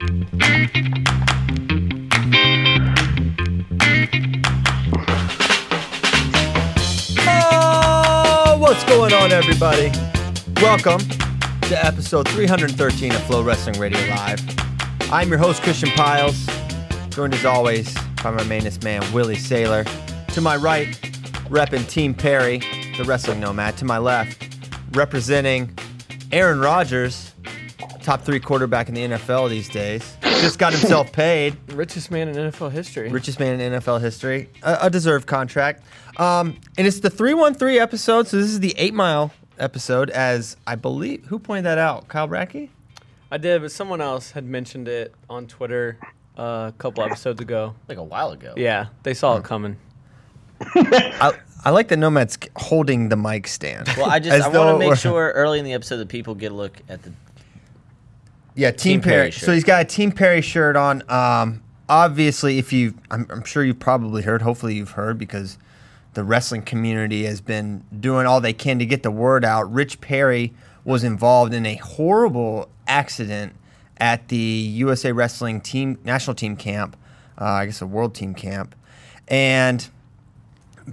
Oh, what's going on, everybody? Welcome to episode 313 of FloWrestling Radio Live. I'm your host, Christian Pyles, joined as always by my mainest man, Willie Saylor. To my right, repping Team Perry, the wrestling nomad. To my left, representing Aaron Rodgers, top three quarterback in the NFL these days. Just got himself paid. Richest man in NFL history. richest man in NFL history, a, a deserved contract. Um, and it's the 313 episode, so this is the 8 Mile episode, as I believe, who pointed that out? Kyle Brackey? I did, but someone else had mentioned it on Twitter uh, a couple episodes ago. like a while ago. Yeah, they saw it coming. I, I like that Nomad's holding the mic stand. Well, I just I want to make sure early in the episode that people get a look at the. Yeah, Team, Team Perry. Perry So he's got a Team Perry shirt on. Um, obviously, if you, I'm, I'm sure you've probably heard. Hopefully, you've heard because the wrestling community has been doing all they can to get the word out. Rich Perry was involved in a horrible accident at the USA Wrestling Team National Team Camp. Uh, I guess a World Team Camp, and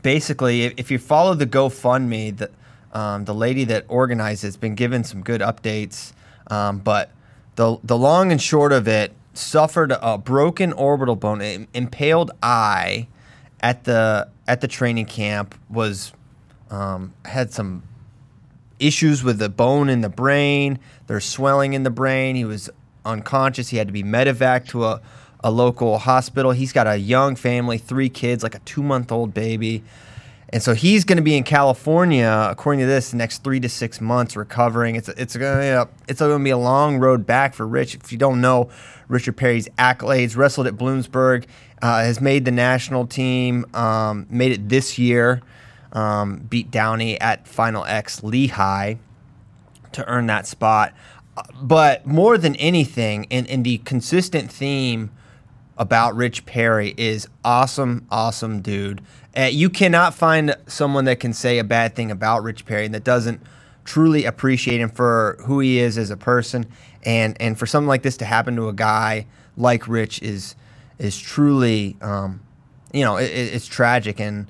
basically, if, if you follow the GoFundMe, the um, the lady that organized it's been given some good updates, um, but the the long and short of it suffered a broken orbital bone, im- impaled eye at the at the training camp was um, had some issues with the bone in the brain. There's swelling in the brain. He was unconscious. He had to be medevac to a, a local hospital. He's got a young family, three kids, like a two month old baby. And so he's going to be in California, according to this, the next three to six months recovering. It's it's going to it's going to be a long road back for Rich. If you don't know, Richard Perry's accolades, wrestled at Bloomsburg, uh, has made the national team, um, made it this year, um, beat Downey at Final X Lehigh to earn that spot. But more than anything, and, and the consistent theme about Rich Perry is awesome, awesome dude. Uh, you cannot find someone that can say a bad thing about Rich Perry and that doesn't truly appreciate him for who he is as a person. And and for something like this to happen to a guy like Rich is is truly, um, you know, it, it- it's tragic. And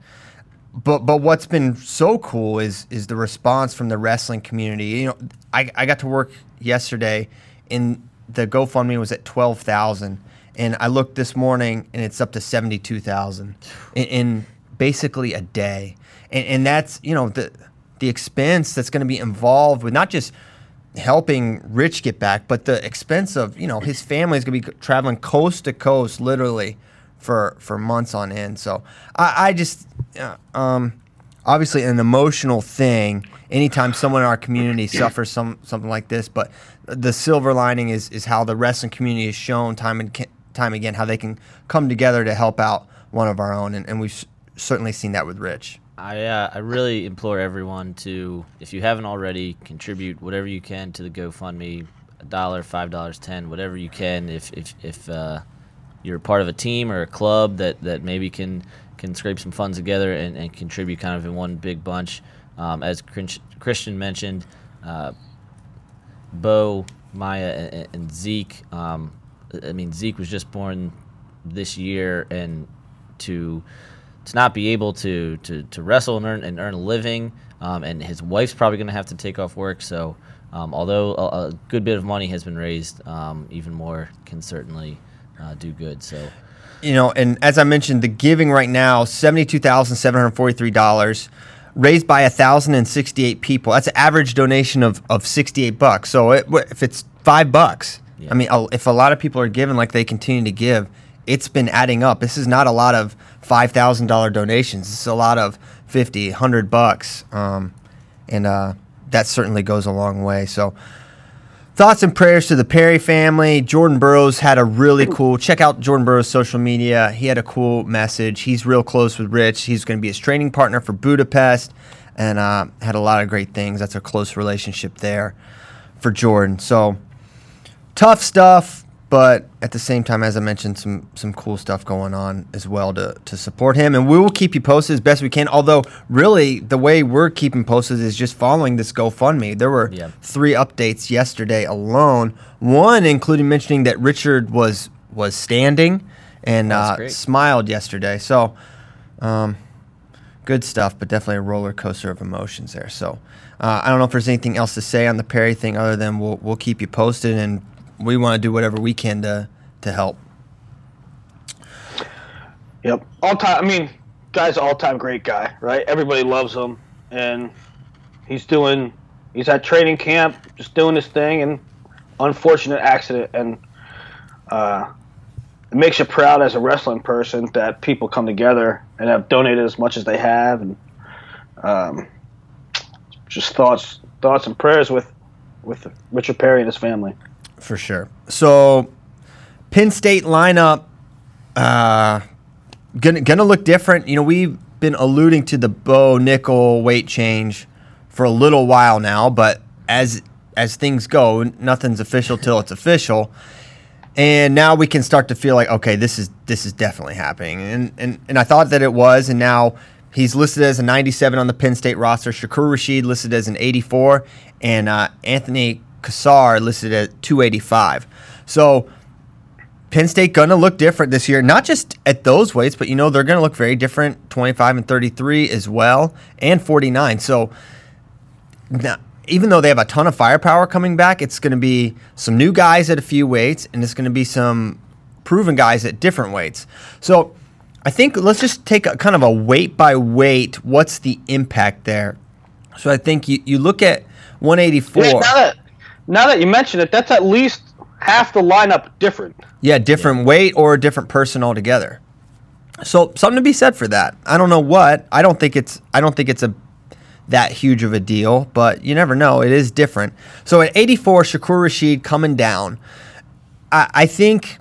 but but what's been so cool is is the response from the wrestling community. You know, I, I got to work yesterday, and the GoFundMe was at twelve thousand, and I looked this morning, and it's up to seventy two thousand in basically a day, and and that's you know the the expense that's going to be involved with not just helping Rich get back, but the expense of you know his family is going to be traveling coast to coast, literally, for for months on end. So I, I just, uh, um, obviously, an emotional thing. Anytime someone in our community suffers some something like this, but the silver lining is is how the wrestling community has shown time and time again how they can come together to help out one of our own, and, and we've certainly seen that with Rich. I uh, I really implore everyone to, if you haven't already, contribute whatever you can to the GoFundMe, a dollar, five dollars, ten, whatever you can. If if if uh, you're part of a team or a club that, that maybe can can scrape some funds together and, and contribute kind of in one big bunch. Um, as Christian mentioned, uh, Bo, Maya, and, Zeke. Um, I mean, Zeke was just born this year, and to to not be able to to, to wrestle and earn and earn a living, um, and his wife's probably going to have to take off work. So, um, although a, a good bit of money has been raised, um, even more can certainly uh, do good. So, you know, and as I mentioned, the giving right now seventy-two thousand seven hundred forty-three dollars, raised by thousand and sixty-eight people. That's an average donation of of sixty-eight bucks. So it, if it's five bucks, Yeah. I mean, if a lot of people are giving like they continue to give, it's been adding up. This is not a lot of five thousand dollar donations. This is a lot of fifty, hundred bucks, um, and uh, that certainly goes a long way. So thoughts and prayers to the Perry family. Jordan Burroughs had a really cool. Check out Jordan Burroughs' social media. He had a cool message. He's real close with Rich. He's going to be his training partner for Budapest, and uh, had a lot of great things. That's a close relationship there for Jordan. So tough stuff but at the same time, as I mentioned, some some cool stuff going on as well to to support him, and we will keep you posted as best we can. Although, really, the way we're keeping posted is just following this GoFundMe. There were Yeah. three updates yesterday alone. One including mentioning that Richard was was standing and uh, smiled yesterday. So, um, good stuff, but definitely a roller coaster of emotions there. So, uh, I don't know if there's anything else to say on the Perry thing other than we'll we'll keep you posted, and we want to do whatever we can to to help. Yep. All time. I mean, guy's all-time great guy, right? Everybody loves him, and he's doing. He's at training camp, just doing his thing, and unfortunate accident, and uh, it makes you proud as a wrestling person that people come together and have donated as much as they have, and um, just thoughts, thoughts and prayers with with Richard Perry and his family. For sure. So, Penn State lineup, uh, gonna gonna look different. You know, we've been alluding to the Bo Nickal weight change for a little while now, but as as things go, nothing's official till it's official. And now we can start to feel like, okay, this is this is definitely happening. And and and I thought that it was, and now he's listed as a 97 on the Penn State roster. Shakur Rashid listed as an 84, and uh, Anthony Cassar listed at 285. So Penn State gonna look different this year, not just at those weights, but you know they're gonna look very different, 25 and 33 as well, and 49. So now, even though they have a ton of firepower coming back, it's going to be some new guys at a few weights, and it's going to be some proven guys at different weights. So I think let's just take a kind of a weight by weight. What's the impact there? So I think you, you look at 184. Yeah, now that now that you mention it, that's at least half the lineup different. Yeah, different weight or a different person altogether. So something to be said for that. I don't know what. I don't think it's I don't think it's a that huge of a deal, but you never know. It is different. So at 84, Shakur Rashid coming down. I, I think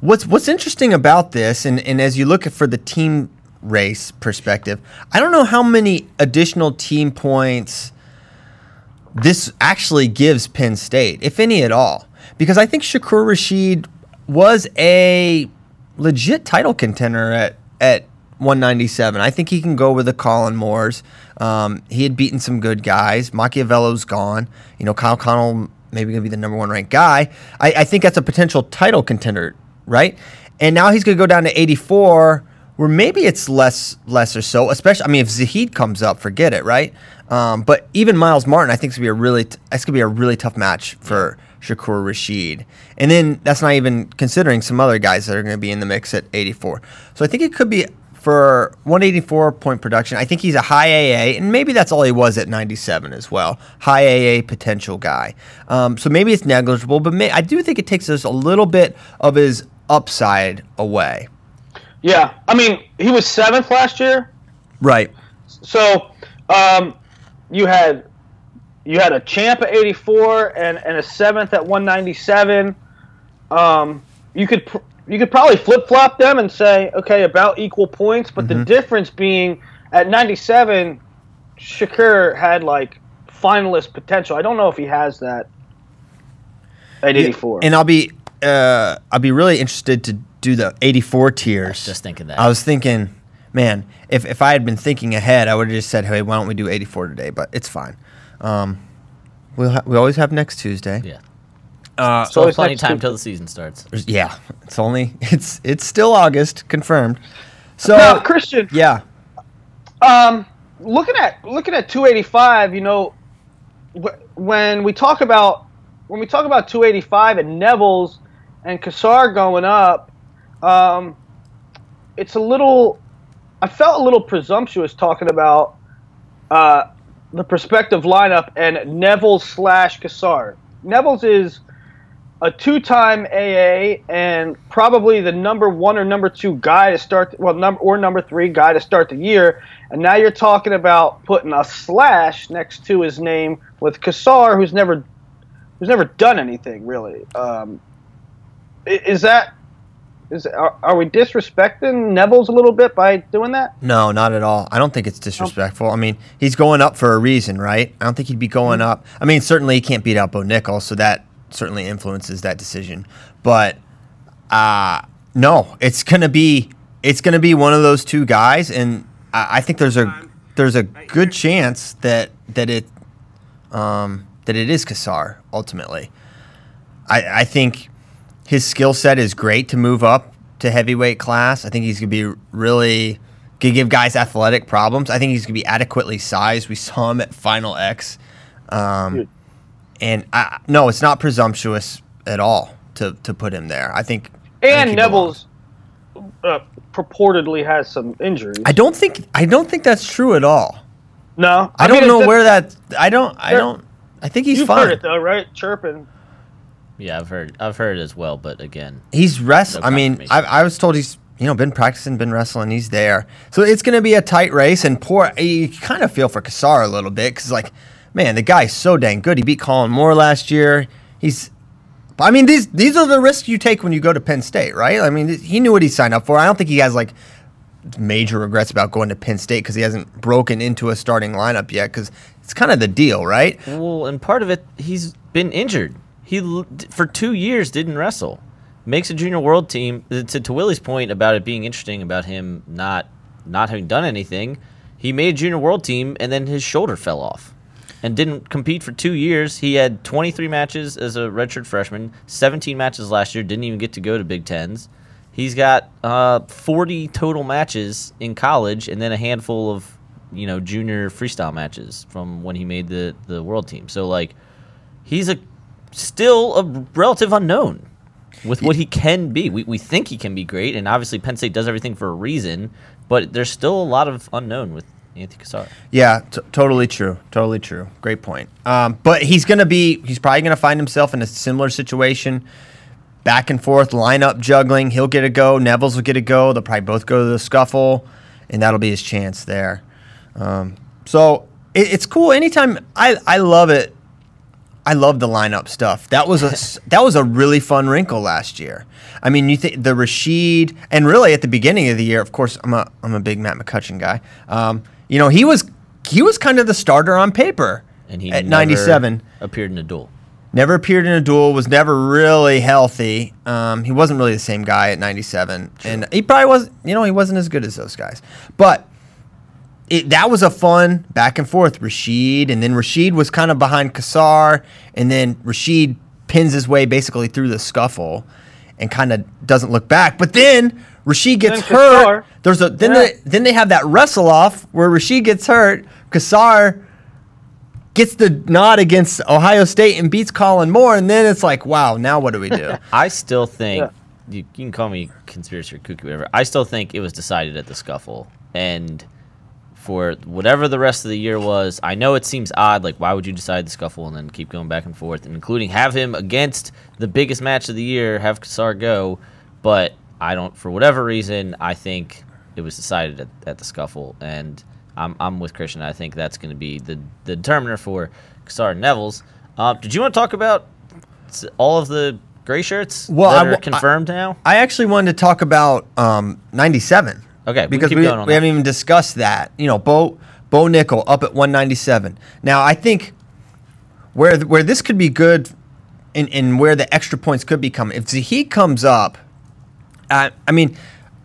what's what's interesting about this, and, and as you look at for the team race perspective, I don't know how many additional team points this actually gives Penn State, if any at all. Because I think Shakur Rashid was a legit title contender at, at 197. I think he can go with the Kollin Moores. Um, he had beaten some good guys. Macchiavello's gone. You know, Kyle Conel maybe going to be the number one ranked guy. I, I think that's a potential title contender, right? And now he's going to go down to 84, where maybe it's less, less or so. Especially, I mean, if Zahid comes up, forget it, right? Um, but even Myles Martin, I think it's gonna be a really, t- it's gonna be a really tough match for Shakur Rashid. And then that's not even considering some other guys that are gonna be in the mix at 84. So I think it could be for 184 point production. I think he's a high AA, and maybe that's all he was at 97 as well. High AA potential guy. Um, so maybe it's negligible, but may, I do think it takes us a little bit of his upside away. Yeah, I mean he was seventh last year, Right. so um, you had you had a champ at 84 and, and a seventh at 197. Um, you could pr- you could probably flip flop them and say okay about equal points, but the difference being at 97, Shakur had like finalist potential. I don't know if he has that at 84. And I'll be uh, I'll be really interested to do the 84 tiers. Just thinking that. I was thinking, man, if, if I had been thinking ahead, I would have just said, hey, why don't we do 84 today? But it's fine. Um, we'll ha- we always have next Tuesday. yeah. Uh, So plenty of time to- till the season starts. there's- yeah, it's only it's it's still August confirmed. So now, Christian, yeah, Um, looking at looking at 285, you know, wh- when we talk about when we talk about 285 and Nevills and Cassar going up, um, it's a little. I felt a little presumptuous talking about uh, the prospective lineup and Neville slash Cassar. Nevills is a two-time AA and probably the number one or number two guy to start. Well, number or number three guy to start the year. And now you're talking about putting a slash next to his name with Cassar, who's never who's never done anything really. Um, is that is are, are we disrespecting Nevills a little bit by doing that? No, not at all. I don't think it's disrespectful. I mean, he's going up for a reason, right? I don't think he'd be going Mm-hmm. up. I mean, certainly he can't beat out Bo Nickal, so that certainly influences that decision. But uh no, it's gonna be it's gonna be one of those two guys, and I, I think there's a there's a good chance that that it um, that it is Cassar ultimately. I, I think his skill set is great to move up to heavyweight class. I think he's gonna be really gonna give guys athletic problems. I think he's gonna be adequately sized. We saw him at Final X, um, and I, no, it's not presumptuous at all to to put him there. I think I think And Nevills uh, purportedly has some injuries. I don't think I don't think that's true at all. no, I, don't mean, know where that. I don't. I don't. I think he's You've fine. heard it though, right? Chirping. Yeah, I've heard I've heard as well, but again, He's wrestling. No I mean. I, I was told he's you know been practicing, been wrestling. He's there, so it's going to be a tight race. And poor, you kind of feel for Cassar a little bit because like, man, the guy's so dang good. He beat Kollin Moore last year. He's, I mean, these these are the risks you take when you go to Penn State, right? I mean, he knew what he signed up for. I don't think he has like major regrets about going to Penn State because he hasn't broken into a starting lineup yet. Because it's kind of the deal, right? well, and part of it, he's been injured. He for two years didn't wrestle. Makes a junior world team. uh, To, to Willie's point about it being interesting about him not not having done anything, he made a junior world team and then his shoulder fell off, and didn't compete for two years. He had 23 matches as a redshirt freshman, 17 matches last year. Didn't even get to go to Big Tens. He's got uh, 40 total matches in college, and then a handful of you know junior freestyle matches from when he made the the world team. So like, he's a still a relative unknown with what he can be. We we think he can be great, and obviously Penn State does everything for a reason. But there's still a lot of unknown with Anthony Cassar. Yeah, t- totally true. Totally true. Great point. Um, but he's going to be, he's probably going to find himself in a similar situation. Back and forth, lineup juggling. He'll get a go. Nevills will get a go. They'll probably both go to the scuffle, and that'll be his chance there. Um, so it, it's cool. Anytime, I, I love it. I love the lineup stuff. That was a that was a really fun wrinkle last year. I mean, you think the Rashid, and really at the beginning of the year, of course, I'm a I'm a big Matt McCutcheon guy. Um, you know, he was he was kind of the starter on paper And he at never 97. appeared in a duel. Never appeared in a duel. Was never really healthy. Um, he wasn't really the same guy at 97, and he probably was. You know, he wasn't as good as those guys. But it, that was a fun back and forth. Rashid, and then Rashid was kind of behind Cassar, and then Rashid pins his way basically through the scuffle, and kind of doesn't look back. But then Rashid gets Then hurt. Cassar- There's a then Yeah. they, then they have that wrestle off where Rashid gets hurt. Cassar gets the nod against Ohio State and beats Kollin Moore, and then it's like, wow, now what do we do? I still think Yeah. you, you can call me conspiracy or kooky, whatever. I still think it was decided at the scuffle, and for whatever the rest of the year was, I know it seems odd. Like, why would you decide the scuffle and then keep going back and forth, and including have him against the biggest match of the year, have Cassar go? But I don't, for whatever reason, I think it was decided at, at the scuffle, and I'm, I'm with Christian. I think that's going to be the, the determiner for Cassar and Nevills. Uh, did you want to talk about all of the gray shirts Well, that I are w- I- confirmed now? I actually wanted to talk about um, 97. Okay, we because keep we, going on we that. haven't even discussed that. You know, Bo Bo Nickal up at 197. Now, I think where where this could be good, and, and where the extra points could be coming if Zahid comes up. Uh, I mean,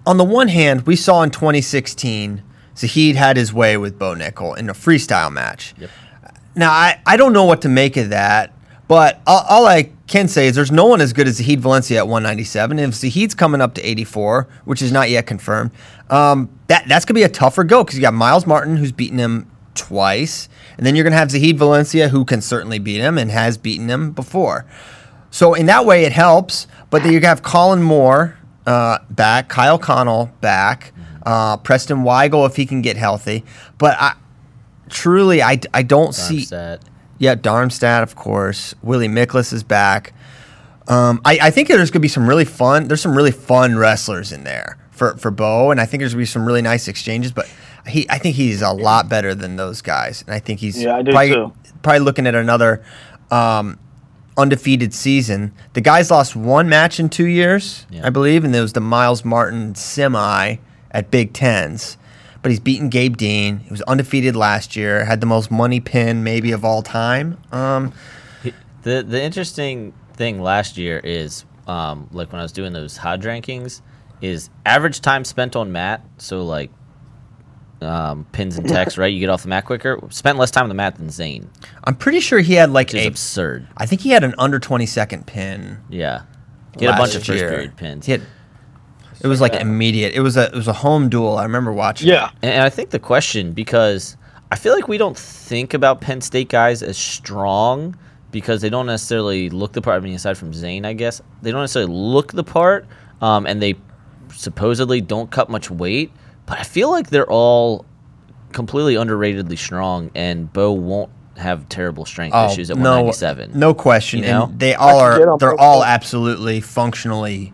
on the one hand, we saw in 2016 Zahid had his way with Bo Nickal in a freestyle match. Yep. Now, I, I don't know what to make of that, but all, all I can say is there's no one as good as Zahid Valencia at 197. And if Zahid's coming up to 84, which is not yet confirmed, um, that that's going to be a tougher go because you got Myles Martin, who's beaten him twice. And then you're going to have Zahid Valencia, who can certainly beat him and has beaten him before. So in that way, it helps. But then you have Kollin Moore uh, back, Kyle Conel back, uh, Preston Weigel if he can get healthy. But I truly, I, I don't see. Darmstadt. Yeah, Darmstadt, of course. Willie Miklas is back. Um, I, I think there's going to be some really fun. There's some really fun wrestlers in there for for Bo, and I think there's going to be some really nice exchanges. But he, I think he's a lot better than those guys, and I think he's Yeah, I do probably, too. probably looking at another um, undefeated season. The guy's lost one match in two years, Yeah. I believe, and it was the Myles Martin semi at Big Tens. But he's beaten Gabe Dean. He was undefeated last year. Had the most money pin maybe of all time. Um, The the interesting thing last year is um, like when I was doing those Hodge rankings is average time spent on mat. So like um, pins and text, right? You get off the mat quicker. Spent less time on the mat than Zain, I'm pretty sure he had like a. absurd. I think he had an under 20 second pin. Yeah, he get a bunch of first year. period pins. He had- it was like immediate. It was a it was a home duel. I remember watching. Yeah. And, and I think the question, because I feel like we don't think about Penn State guys as strong because they don't necessarily look the part. I mean, aside from Zain, I guess they don't necessarily look the part, um, and they supposedly don't cut much weight. But I feel like they're all completely underratedly strong, and Bo won't have terrible strength issues at Oh, no, 197. No question. You know? And they all I could get are they're all absolutely functionally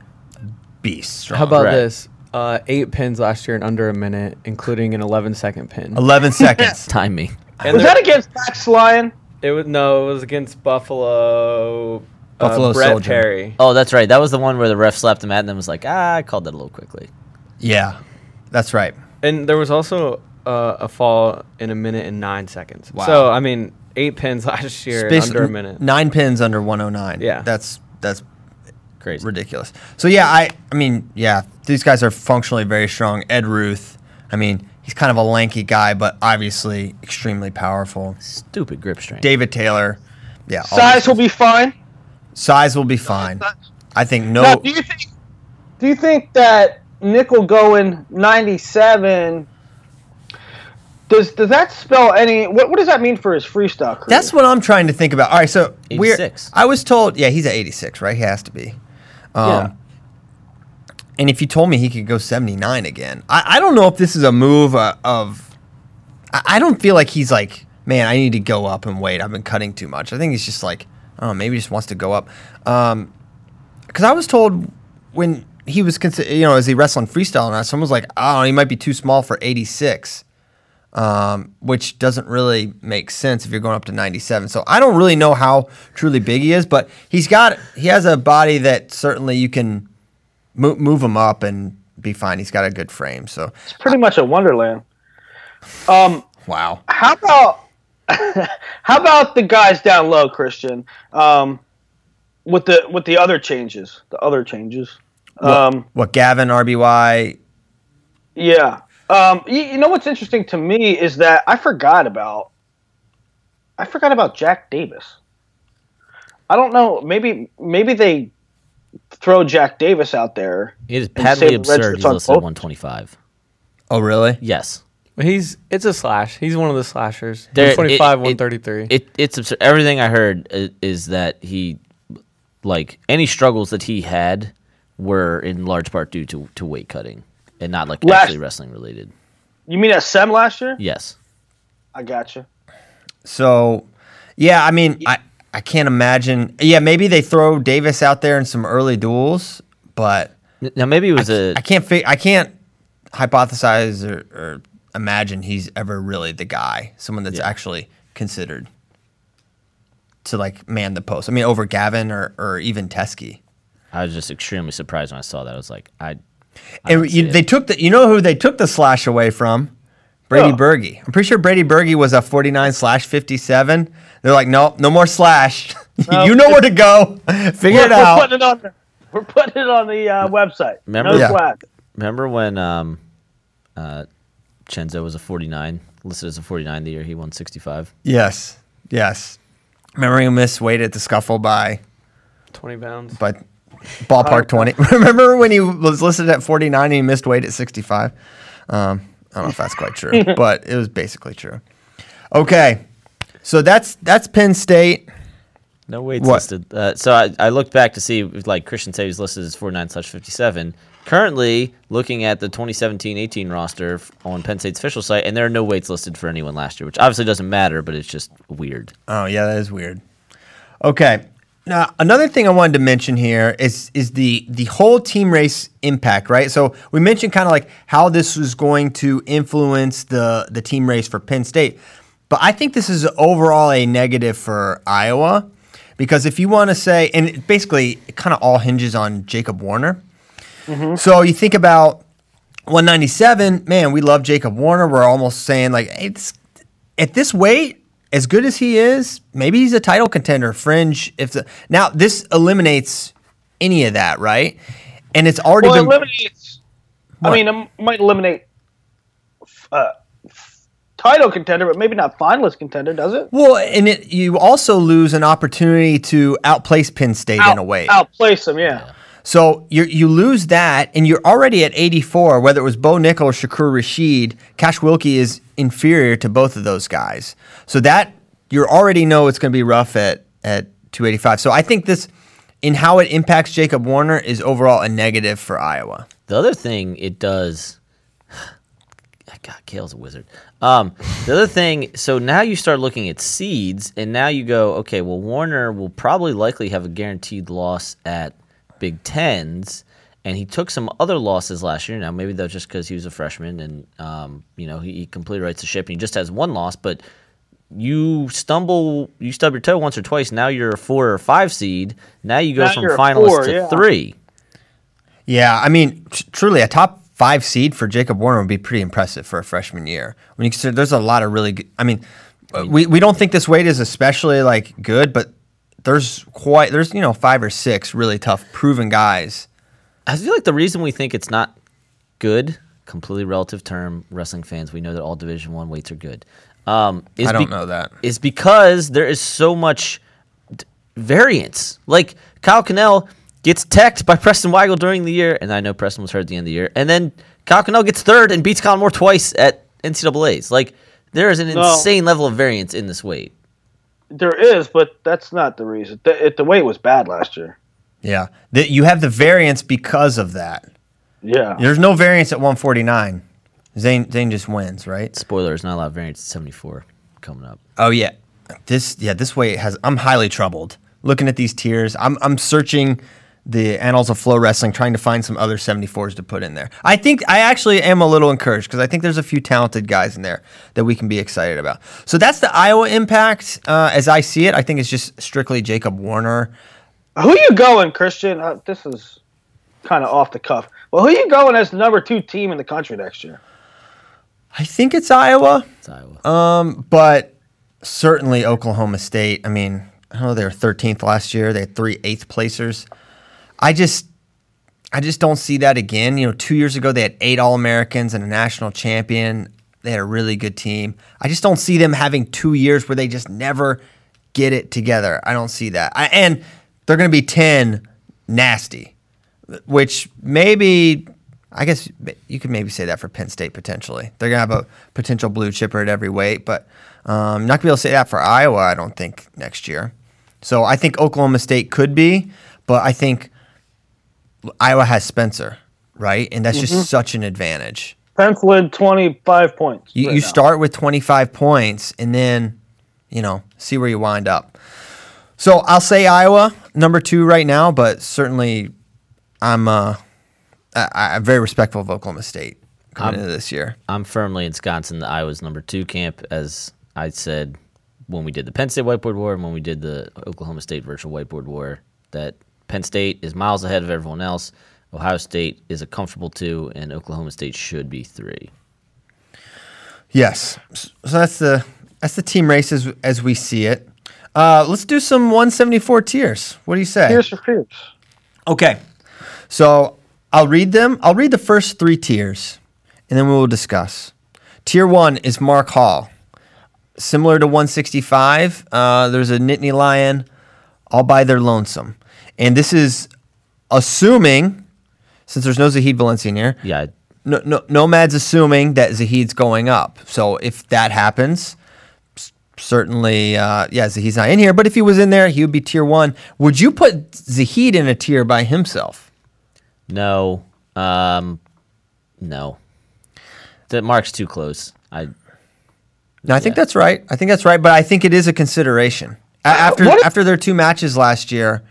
beasts. strong. How about Right. this? Uh, eight pins last year in under a minute, including an 11 second pin. 11 seconds. Time me. And Was there- that against Max Lyon? It was no, it was against Buffalo. Buffalo uh, Brett Soldier. Perry. Oh, that's right. That was the one where the ref slapped him at and then was like, ah, I called that a little quickly. Yeah, that's right. And there was also uh, a fall in a minute and nine seconds. Wow. So I mean, eight pins last year in Space- under a minute. Nine pins under 109. Yeah. That's that's Crazy. ridiculous. So yeah, I I mean, yeah, these guys are functionally very strong. Ed Ruth, I mean, he's kind of a lanky guy, but obviously extremely powerful. Stupid grip strength. David Taylor, yeah, Size will be fine. size will be fine. I think no. Now, do you think? Do you think that Nickal going ninety seven? Does does that spell any? What, what does that mean for his freestyle career? That's what I'm trying to think about. All right, so we're. I was told, yeah, he's at 86, right? He has to be. Um, Yeah. And if you told me he could go 79 again, I, I don't know if this is a move uh, of. I, I don't feel like he's like, man, I need to go up and wait. I've been cutting too much. I think he's just like, I maybe he just wants to go up. Because I was told when he was, consi- you know, as he wrestling freestyle, and someone was like, oh, he might be too small for 86 um, which doesn't really make sense if you're going up to 97. So I don't really know how truly big he is, but he's got he has a body that certainly you can move, move him up and be fine. He's got a good frame. So It's pretty much a wonderland. Um, wow, how about how about the guys down low, Christian? Um, with the with the other changes, the other changes. Um, what Gavin RBY? yeah. Um, you, you know what's interesting to me is that I forgot about I forgot about Jack Davis. I don't know. Maybe maybe they throw Jack Davis out there. It is and patently say the Reds absurd. He's on listed at 125. Oh really? Yes. He's it's a slash. He's one of the slashers. There- 125, it- 133. It, it's absurd. Everything I heard is, is that he, like, any struggles that he had were in large part due to, to weight cutting and not, like, Last- actually wrestling related. You mean at Sem last year? Yes. I gotcha. So yeah, I mean I I can't imagine. Yeah, maybe they throw Davis out there in some early duels, but Now, maybe it was a. I can't fi- I can't hypothesize or, or imagine he's ever really the guy, someone that's Yeah. actually considered to like man the post. I mean, over Gavin or, or even Teskey. I was just extremely surprised when I saw that. I was like, I. I And you, they took the, you know who they took the slash away from? Brady Oh. Berge. I'm pretty sure Brady Berge was a 49 slash 57. They're like, nope, no more slash. No. you know where to go. Figure We're, it we're out. putting it on. The, we're putting it on the uh, website. Remember- No Yeah. Remember when um, uh, Chenzo was a 49, listed as a 49 the year he won 65? Yes, yes. Remember he missed weight at the scuffle by 20 pounds. by ballpark 20. Remember when he was listed at 49 and he missed weight at 65? Um, I don't know if that's quite true, but it was basically true. Okay, so that's that's Penn State. No weights What? listed. Uh, so I, I looked back to see, if, like Christian said, he's listed as 49 slash 57. Currently, looking at the 2017-18 roster on Penn State's official site, and there are no weights listed for anyone last year, which obviously doesn't matter, but it's just weird. Oh yeah, that is weird. Okay. Now another thing I wanted to mention here is is the the whole team race impact, right? So we mentioned kind of like how this was going to influence the the team race for Penn State, but I think this is overall a negative for Iowa because if you want to say, and basically, it kind of all hinges on Jacob Warner. Mm-hmm. So you think about 197, man, we love Jacob Warner. We're almost saying like it's at this weight, as good as he is, maybe he's a title contender, fringe. If the now this eliminates any of that, right? And it's already Well, been eliminates. I mean, it might eliminate uh, title contender, but maybe not finalist contender, does it? well, and it you also lose an opportunity to outplace Penn State in a way. outplace them. Yeah. So you you lose that, and you're already at 84. Whether it was Bo Nickal or Shakur Rashid, Cash Wilcke is inferior to both of those guys. So that you already know it's going to be rough at at 285. So I think this, in how it impacts Jacob Warner, is overall a negative for Iowa. The other thing it does, God, Kale's a wizard. Um, the other thing, so now you start looking at seeds, and now you go, okay, well Warner will probably likely have a guaranteed loss at Big Tens, and he took some other losses last year. Now maybe that's just because he was a freshman, and um, you know he, he completely rights the ship, and he just has one loss, but. You stumble, you stub your toe once or twice. Now you're a four or five seed. Now you go Now from finalist four, to yeah. three. Yeah, I mean, tr- truly, a top five seed for Jacob Warner would be pretty impressive for a freshman year. When you consider there's a lot of really good. I mean, we, we don't think this weight is especially like good, but there's quite there's you know five or six really tough proven guys. I feel like the reason we think it's not good, completely relative term, wrestling fans, we know that all Division One weights are good. Um, is I don't be- know that. Is because there is so much d- variance. Like Kyle Conel gets teched by Preston Weigel during the year, and I know Preston was hurt at the end of the year, and then Kyle Conel gets third and beats Kollin Moore twice at NCAA's. Like there is an No. insane level of variance in this weight. There is, but that's not the reason. The, it, the weight was bad last year. Yeah, that you have the variance because of that. Yeah. There's no variance at 149. Zain Zain just wins, right? Spoiler: there's not a lot of variance at 74 coming up. Oh yeah, this yeah this weight has. I'm highly troubled looking at these tiers. I'm I'm searching the annals of FloWrestling, trying to find some other 74s to put in there. I think I actually am a little encouraged because I think there's a few talented guys in there that we can be excited about. So that's the Iowa impact uh, as I see it. I think it's just strictly Jacob Warner. Who you going, Christian? Uh, this is kind of off the cuff. Well, who you going as the number two team in the country next year? I think it's Iowa. It's Iowa. Um, but certainly Oklahoma State. I mean, I know they were 13th last year. They had three eighth placers. I just, I just don't see that again. You know, two years ago they had eight All Americans and a national champion. They had a really good team. I just don't see them having two years where they just never get it together. I don't see that. I, and they're going to be 10 nasty, which maybe I guess you could maybe say that for Penn State potentially. They're gonna have a potential blue chipper at every weight, but um, not gonna be able to say that for Iowa. I don't think next year. So I think Oklahoma State could be, but I think Iowa has Spencer, right? And that's just such an advantage. Penslin, 25 points. You, right you start with 25 points and then, you know, see where you wind up. So I'll say Iowa number two right now, but certainly I'm uh, I, I'm very respectful of Oklahoma State coming into this year. I'm firmly ensconced in the Iowa's number two camp, as I said when we did the Penn State whiteboard war and when we did the Oklahoma State virtual whiteboard war. That Penn State is miles ahead of everyone else. Ohio State is a comfortable two, and Oklahoma State should be three. Yes. So that's the that's the team race as, as we see it. Uh, let's do some 174 tiers. What do you say? Tiers for fears. Okay. So I'll read them. I'll read the first three tiers, and then we will discuss. Tier one is Mark Hall. Similar to 165, uh, there's a Nittany Lion all by their lonesome. And this is assuming, since there's no Zahid Valencia in here, Yeah, no, no, Nomad's assuming that Zahid's going up. So if that happens, certainly, uh, yeah, Zahid's not in here. But if he was in there, he would be tier one. Would you put Zahid in a tier by himself? no, um, no. That mark's too close. I No, I think that's right. I think that's right. But I think it is a consideration. After if- after their two matches last year,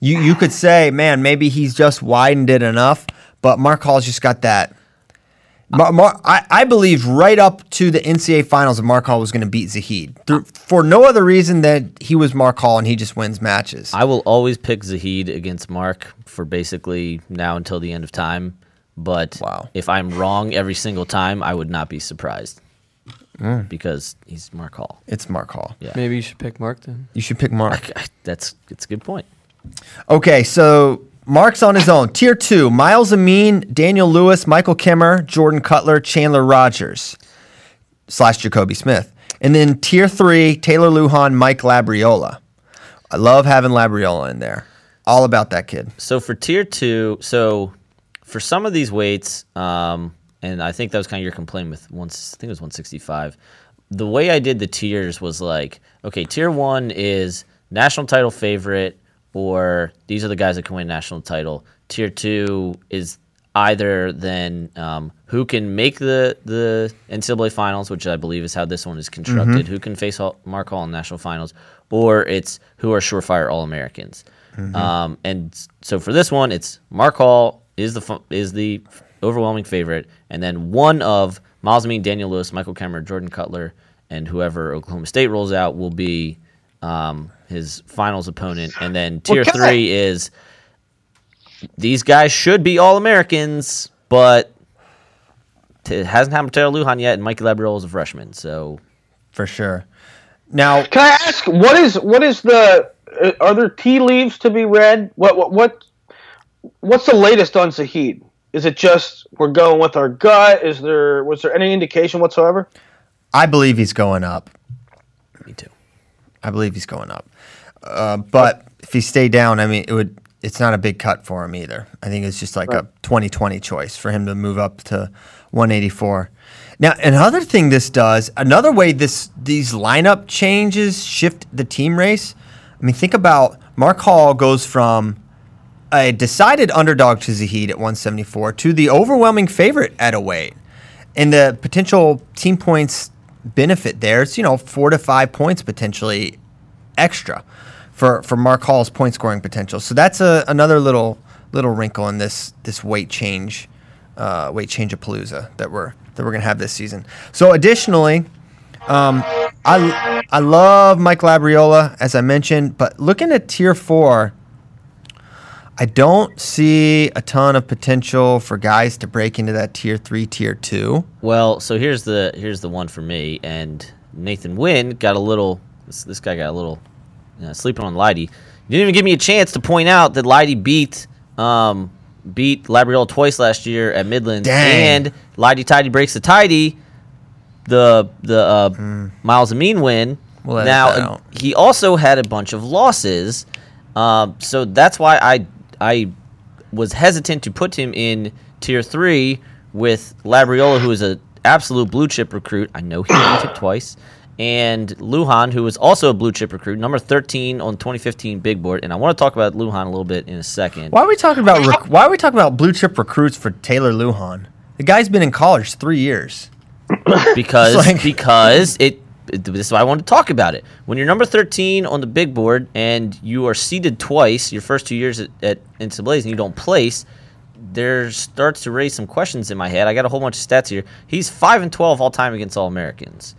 you you could say, man, maybe he's just widened it enough. But Mark Hall's just got that Mar- Mar- I, I believed right up to the NCAA finals that Mark Hall was going to beat Zahid Through, for no other reason than he was Mark Hall and he just wins matches. I will always pick Zahid against Mark for basically now until the end of time. But Wow. if I'm wrong every single time, I would not be surprised Mm. because he's Mark Hall. it's Mark Hall. Yeah. Maybe you should pick Mark then. You should pick Mark. That's it's a good point. Okay, so Mark's on his own. Tier two: Myles Amine, Daniel Lewis, Michael Kemerer, Jordan Kutler, Chandler Rogers, slash Jacoby Smith. And then tier three: Taylor Lujan, Mike Labriola. I love having Labriola in there. All about that kid. So for tier two, so for some of these weights, um, and I think that was kind of your complaint with once. I think it was 165. The way I did the tiers was like, okay, tier one is national title favorite, or these are the guys that can win national title. Tier two is either then um, who can make the the NCAA finals, which I believe is how this one is constructed. Who can face Mark Hall in national finals, or it's who are surefire All Americans. Um, and so for this one, it's Mark Hall is the is the overwhelming favorite, and then one of Miles Daniel Lewis, Michael Kemerer, Jordan Kutler, and whoever Oklahoma State rolls out will be um, his finals opponent. And then tier can I- three is these guys should be all Americans, but it hasn't happened to Taylor Lujan yet, and Mikey Labriola is a freshman. So For sure. Now, Can I ask what is what is the uh, are there tea leaves to be read? What what what what's the latest on Zahid? Is it just we're going with our gut? Is there was there any indication whatsoever? I believe he's going up. me too. I believe he's going up. Uh, but if he stayed down, I mean, it would. It's not a big cut for him either. I think it's just like a 2020 choice for him to move up to 184. Now, another thing this does, another way this these lineup changes shift the team race. I mean, think about Mark Hall goes from a decided underdog to Zahid at 174 to the overwhelming favorite at a weight. And the potential team points benefit there, it's, you know, four to five points potentially extra for, for Mark Hall's point scoring potential. So that's a, another little little wrinkle in this this weight change uh, weight change of Palooza that we're that we're gonna have this season. So additionally, um, I I love Mike Labriola as I mentioned, but looking at tier four, I don't see a ton of potential for guys to break into that tier three, tier two. Well, so here's the here's the one for me, and Nathan Wynn got a little. This, this guy got a little you know, sleeping on Leidy. You didn't even give me a chance to point out that Leidy beat um, beat Labriola twice last year at Midlands, Dang. and Leidy Tidy breaks the tidy. The the uh, Myles Amine win. We'll now he also had a bunch of losses, um, so that's why I I was hesitant to put him in tier three with Labriola, who is an absolute blue chip recruit. I know he beat it twice. And Lujan, who is also a blue chip recruit, number 13 on 2015 Big Board. And I want to talk about Lujan a little bit in a second. Why are we talking about rec- why are we talking about blue chip recruits for Taylor Lujan? The guy's been in college three years. because like- because it- this is why I wanted to talk about it. When you're number 13 on the big board and you are seeded twice your first two years at, at NCAA's and you don't place, there starts to raise some questions in my head. I got a whole bunch of stats here. He's five and 12 all time against All Americans,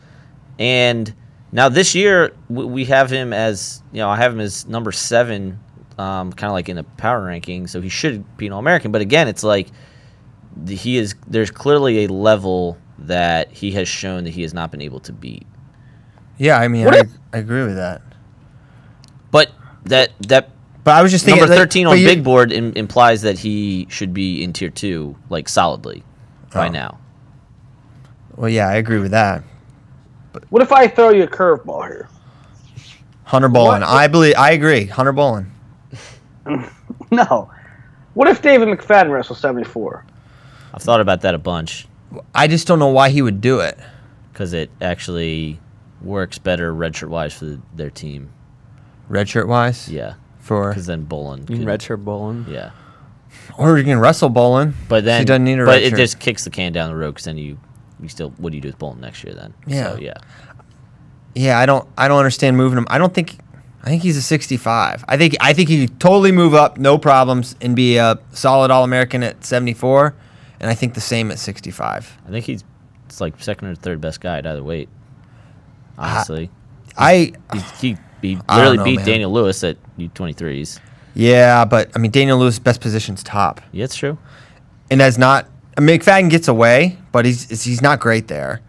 and now this year we have him as you know I have him as number seven, um, kind of like in the power ranking. So he should be an All American. But again, it's like he is there's clearly a level that he has shown that he has not been able to beat. Yeah, I mean, I, if- I agree with that. But that that But I was just thinking number 13 but on you- big board Im- implies that he should be in tier 2 like solidly by Oh. now. Well, yeah, I agree with that. But What if I throw you a curveball here? Hunter Bolin, I believe, I agree. Hunter Bolin. No. What if David McFadden wrestles seventy four? I've thought about that a bunch I just don't know why he would do it. cuz it actually works better redshirt wise for the, their team. Redshirt wise, Yeah. for Cuz then Bolin You can redshirt Bolin. Yeah. or you can wrestle Bolin. But then he doesn't need a but redshirt. it just kicks the can down the road cuz then you you still what do you do with Bolin next year then? Yeah. So yeah. Yeah, I don't I don't understand moving him. I don't think I think he's a 65. I think I think he could totally move up, no problems, and be a solid All American at 74. and I think the same at 65. I think he's it's like second or third best guy at either weight. Honestly, I He's- he he I don't literally know, beat man. Daniel Lewis at U23s. yeah, but I mean Daniel Lewis best position's top, Yeah, it's true. and that's not. I mean, McFadden gets away, but he's he's not great there.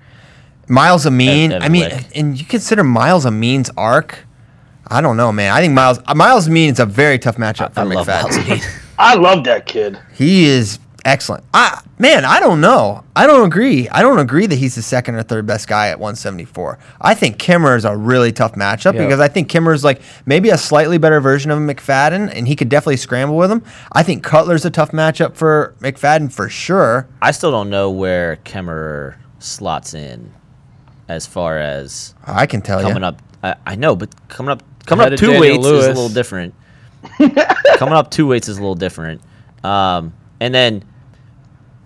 Myles Amine, Evan I mean, Wick. and you consider Myles Amine's arc. I don't know, man. I think Miles Myles Amine is a very tough matchup for I love Miles McFadden. Amin. I love that kid. He is excellent. I man, I don't know. I don't agree. I don't agree that he's the second or third best guy at 174. I think Kemerer is a really tough matchup Yeah. because I think Kemerer is like maybe a slightly better version of McFadden, and he could definitely scramble with him. I think Kutler's a tough matchup for McFadden for sure. I still don't know where Kemerer slots in as far as I can tell coming you. up. I, I know, but coming up coming Ahead up two Daniel weights is a little different. coming up two weights is a little different. Um, and then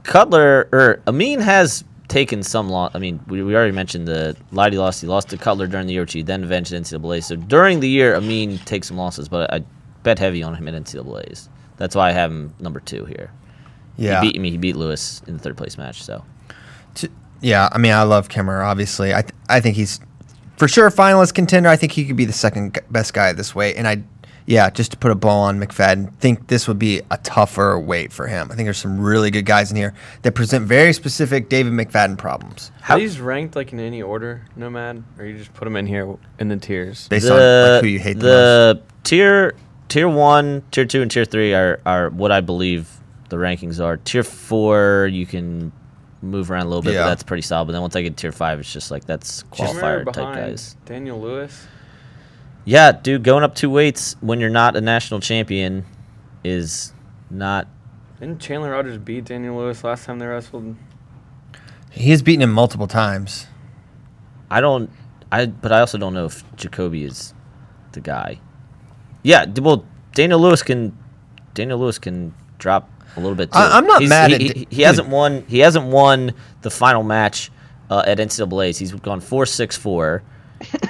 Kutler or Amine has taken some loss. I mean, we, we already mentioned the Leidy lost. He lost to Kutler during the Yochi, then eventually NCAA. So during the year, Amine takes some losses, but I bet heavy on him in NCAA's. That's why I have him number two here. Yeah. He beat me. He beat Lewis in the third place match. So yeah, I mean, I love Kemerer. Obviously, I th- I think he's for sure a finalist contender. I think he could be the second best guy this way, And I, yeah, just to put a ball on McFadden, think this would be a tougher weight for him. I think there's some really good guys in here that present very specific David McFadden problems How Are these ranked like in any order, Nomad, or you just put them in here in the tiers? based on like, who you hate the, most. the tier tier one, tier two, and tier three are are what I believe the rankings are. Tier four, you can move around a little bit, Yeah. but that's pretty solid. But then once I get to tier five, it's just like that's qualifier type guys. Daniel Lewis. Yeah, dude, going up two weights when you're not a national champion is not. Didn't Chandler Rogers beat Daniel Lewis last time they wrestled? He has beaten him multiple times. I don't. I but I also don't know if Jacoby is the guy. Yeah, d- well, Daniel Lewis can. Daniel Lewis can drop a little bit too. I- I'm not He's- mad he, at He, he hasn't won. He hasn't won the final match uh, at NCAA's. He's gone four six four,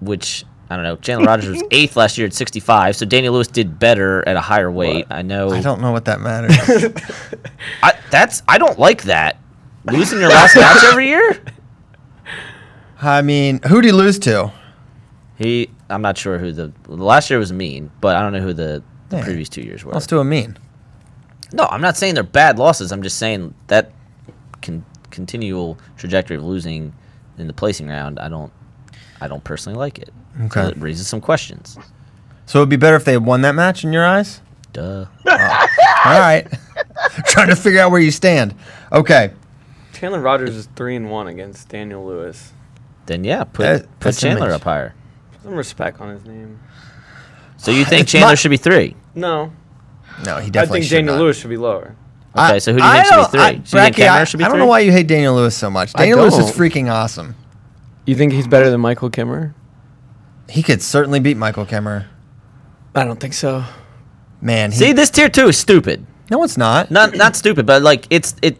which I don't know. Chandler Rogers was eighth last year at 65, so Daniel Lewis did better at a higher weight. I know. I don't know what that matters. I, that's I don't like that. Losing your last match every year. I mean, who did he lose to? He, I'm not sure who the, the last year was mean, but I don't know who the, the Yeah. previous two years were. Let's do a mean. No, I'm not saying they're bad losses. I'm just saying that con- continual trajectory of losing in the placing round. I don't, I don't personally like it. So Okay. it raises some questions. So it'd be better if they had won that match in your eyes. Duh. All right. Trying to figure out where you stand. Okay. Chandler Rogers is three and one against Daniel Lewis. Then yeah, put That- put Chandler image. up higher. Some respect on his name. So you think It's Chandler not- should be three? No, No, he definitely I think Daniel not. Lewis should be lower. Okay, so who do you I think should be don't- three? I, so you think Bracky, I, should be I don't three? know why you hate Daniel Lewis so much. Daniel Lewis is freaking awesome. You think he's better than Michael Kemerer? He could certainly beat Michael Kemerer. I don't think so. Man, he, See, this tier two is stupid. no, it's not. Not not stupid, but like it's it.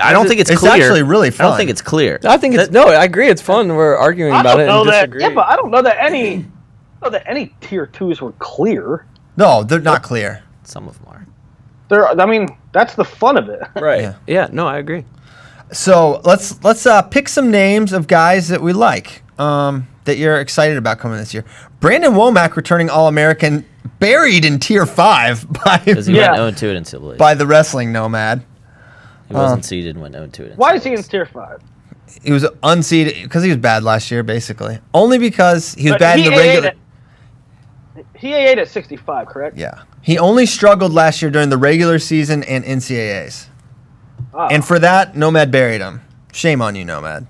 I don't it- think it's, it's clear. actually really fun. I don't think it's clear. I think it's That- no. I agree. It's fun. We're arguing I about don't it know and that. disagree. Yeah, but I don't know that any. I don't know that any tier twos were clear. No, they're not clear. Some of them are. They're. I mean, that's the fun of it. right. Yeah. Yeah. No, I agree. So let's let's uh, pick some names of guys that we like um, that you're excited about coming this year. Brandon Womack returning All American, buried in Tier Five by Because he Yeah. went 0 2 at NCAA. by the wrestling nomad. he wasn't seeded and went 0 2 at Why is he in tier five? He was unseeded because he was bad last year, basically. Only because he was But bad he in the AA'd regular. At, he AA'd at 65, correct? Yeah, he only struggled last year during the regular season and NCAA's. Oh. And for that, Nomad buried him. Shame on you, Nomad.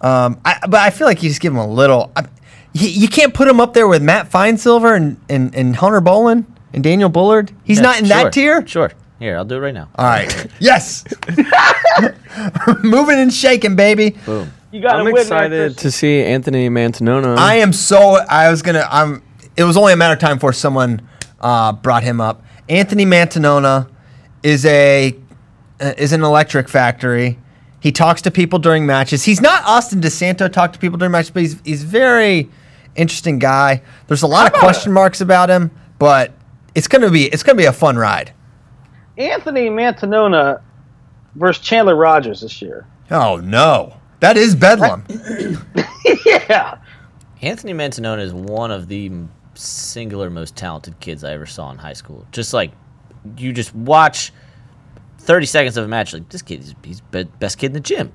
Um, I, but I feel like you just give him a little. I, you, you can't put him up there with Matt Finesilver and, and, and Hunter Bolin and Daniel Bullard. He's Yeah, not in sure, that tier. Sure. Here, I'll do it right now. All right. yes. Moving and shaking, baby. Boom. you got I'm excited to see Anthony Mantanona. I am so. I was gonna. I'm. It was only a matter of time before someone uh, brought him up. Anthony Mantanona is a Uh, is an electric factory. He talks to people during matches. He's not Austin DeSanto talk to people during matches, but he's he's very interesting guy. There's a lot of about question marks about him, but it's gonna be it's gonna be a fun ride. Anthony Mantanona versus Chandler Rogers this year. Oh no, that is bedlam. yeah. Anthony Mantanona is one of the singular most talented kids I ever saw in high school. Just like you just watch 30 seconds of a match, like this kid is he's best kid in the gym,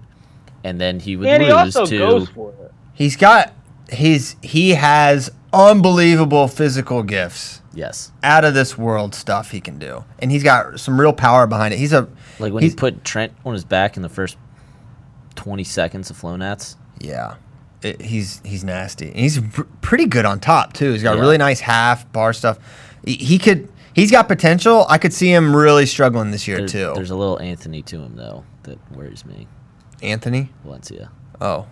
and then he would And he lose also to goes for it. He's got he's he has unbelievable physical gifts. yes, Out of this world stuff he can do. And he's got some real power behind it. He's a like when he put Trent on his back in the first 20 seconds of flow nats. Yeah. It, he's he's nasty. And he's pr- pretty good on top too. He's got Yeah. really nice half bar stuff. He, he could he's got potential. I could see him really struggling this year There's, too. there's a little Anthony to him though that worries me. Anthony? Valencia, Oh.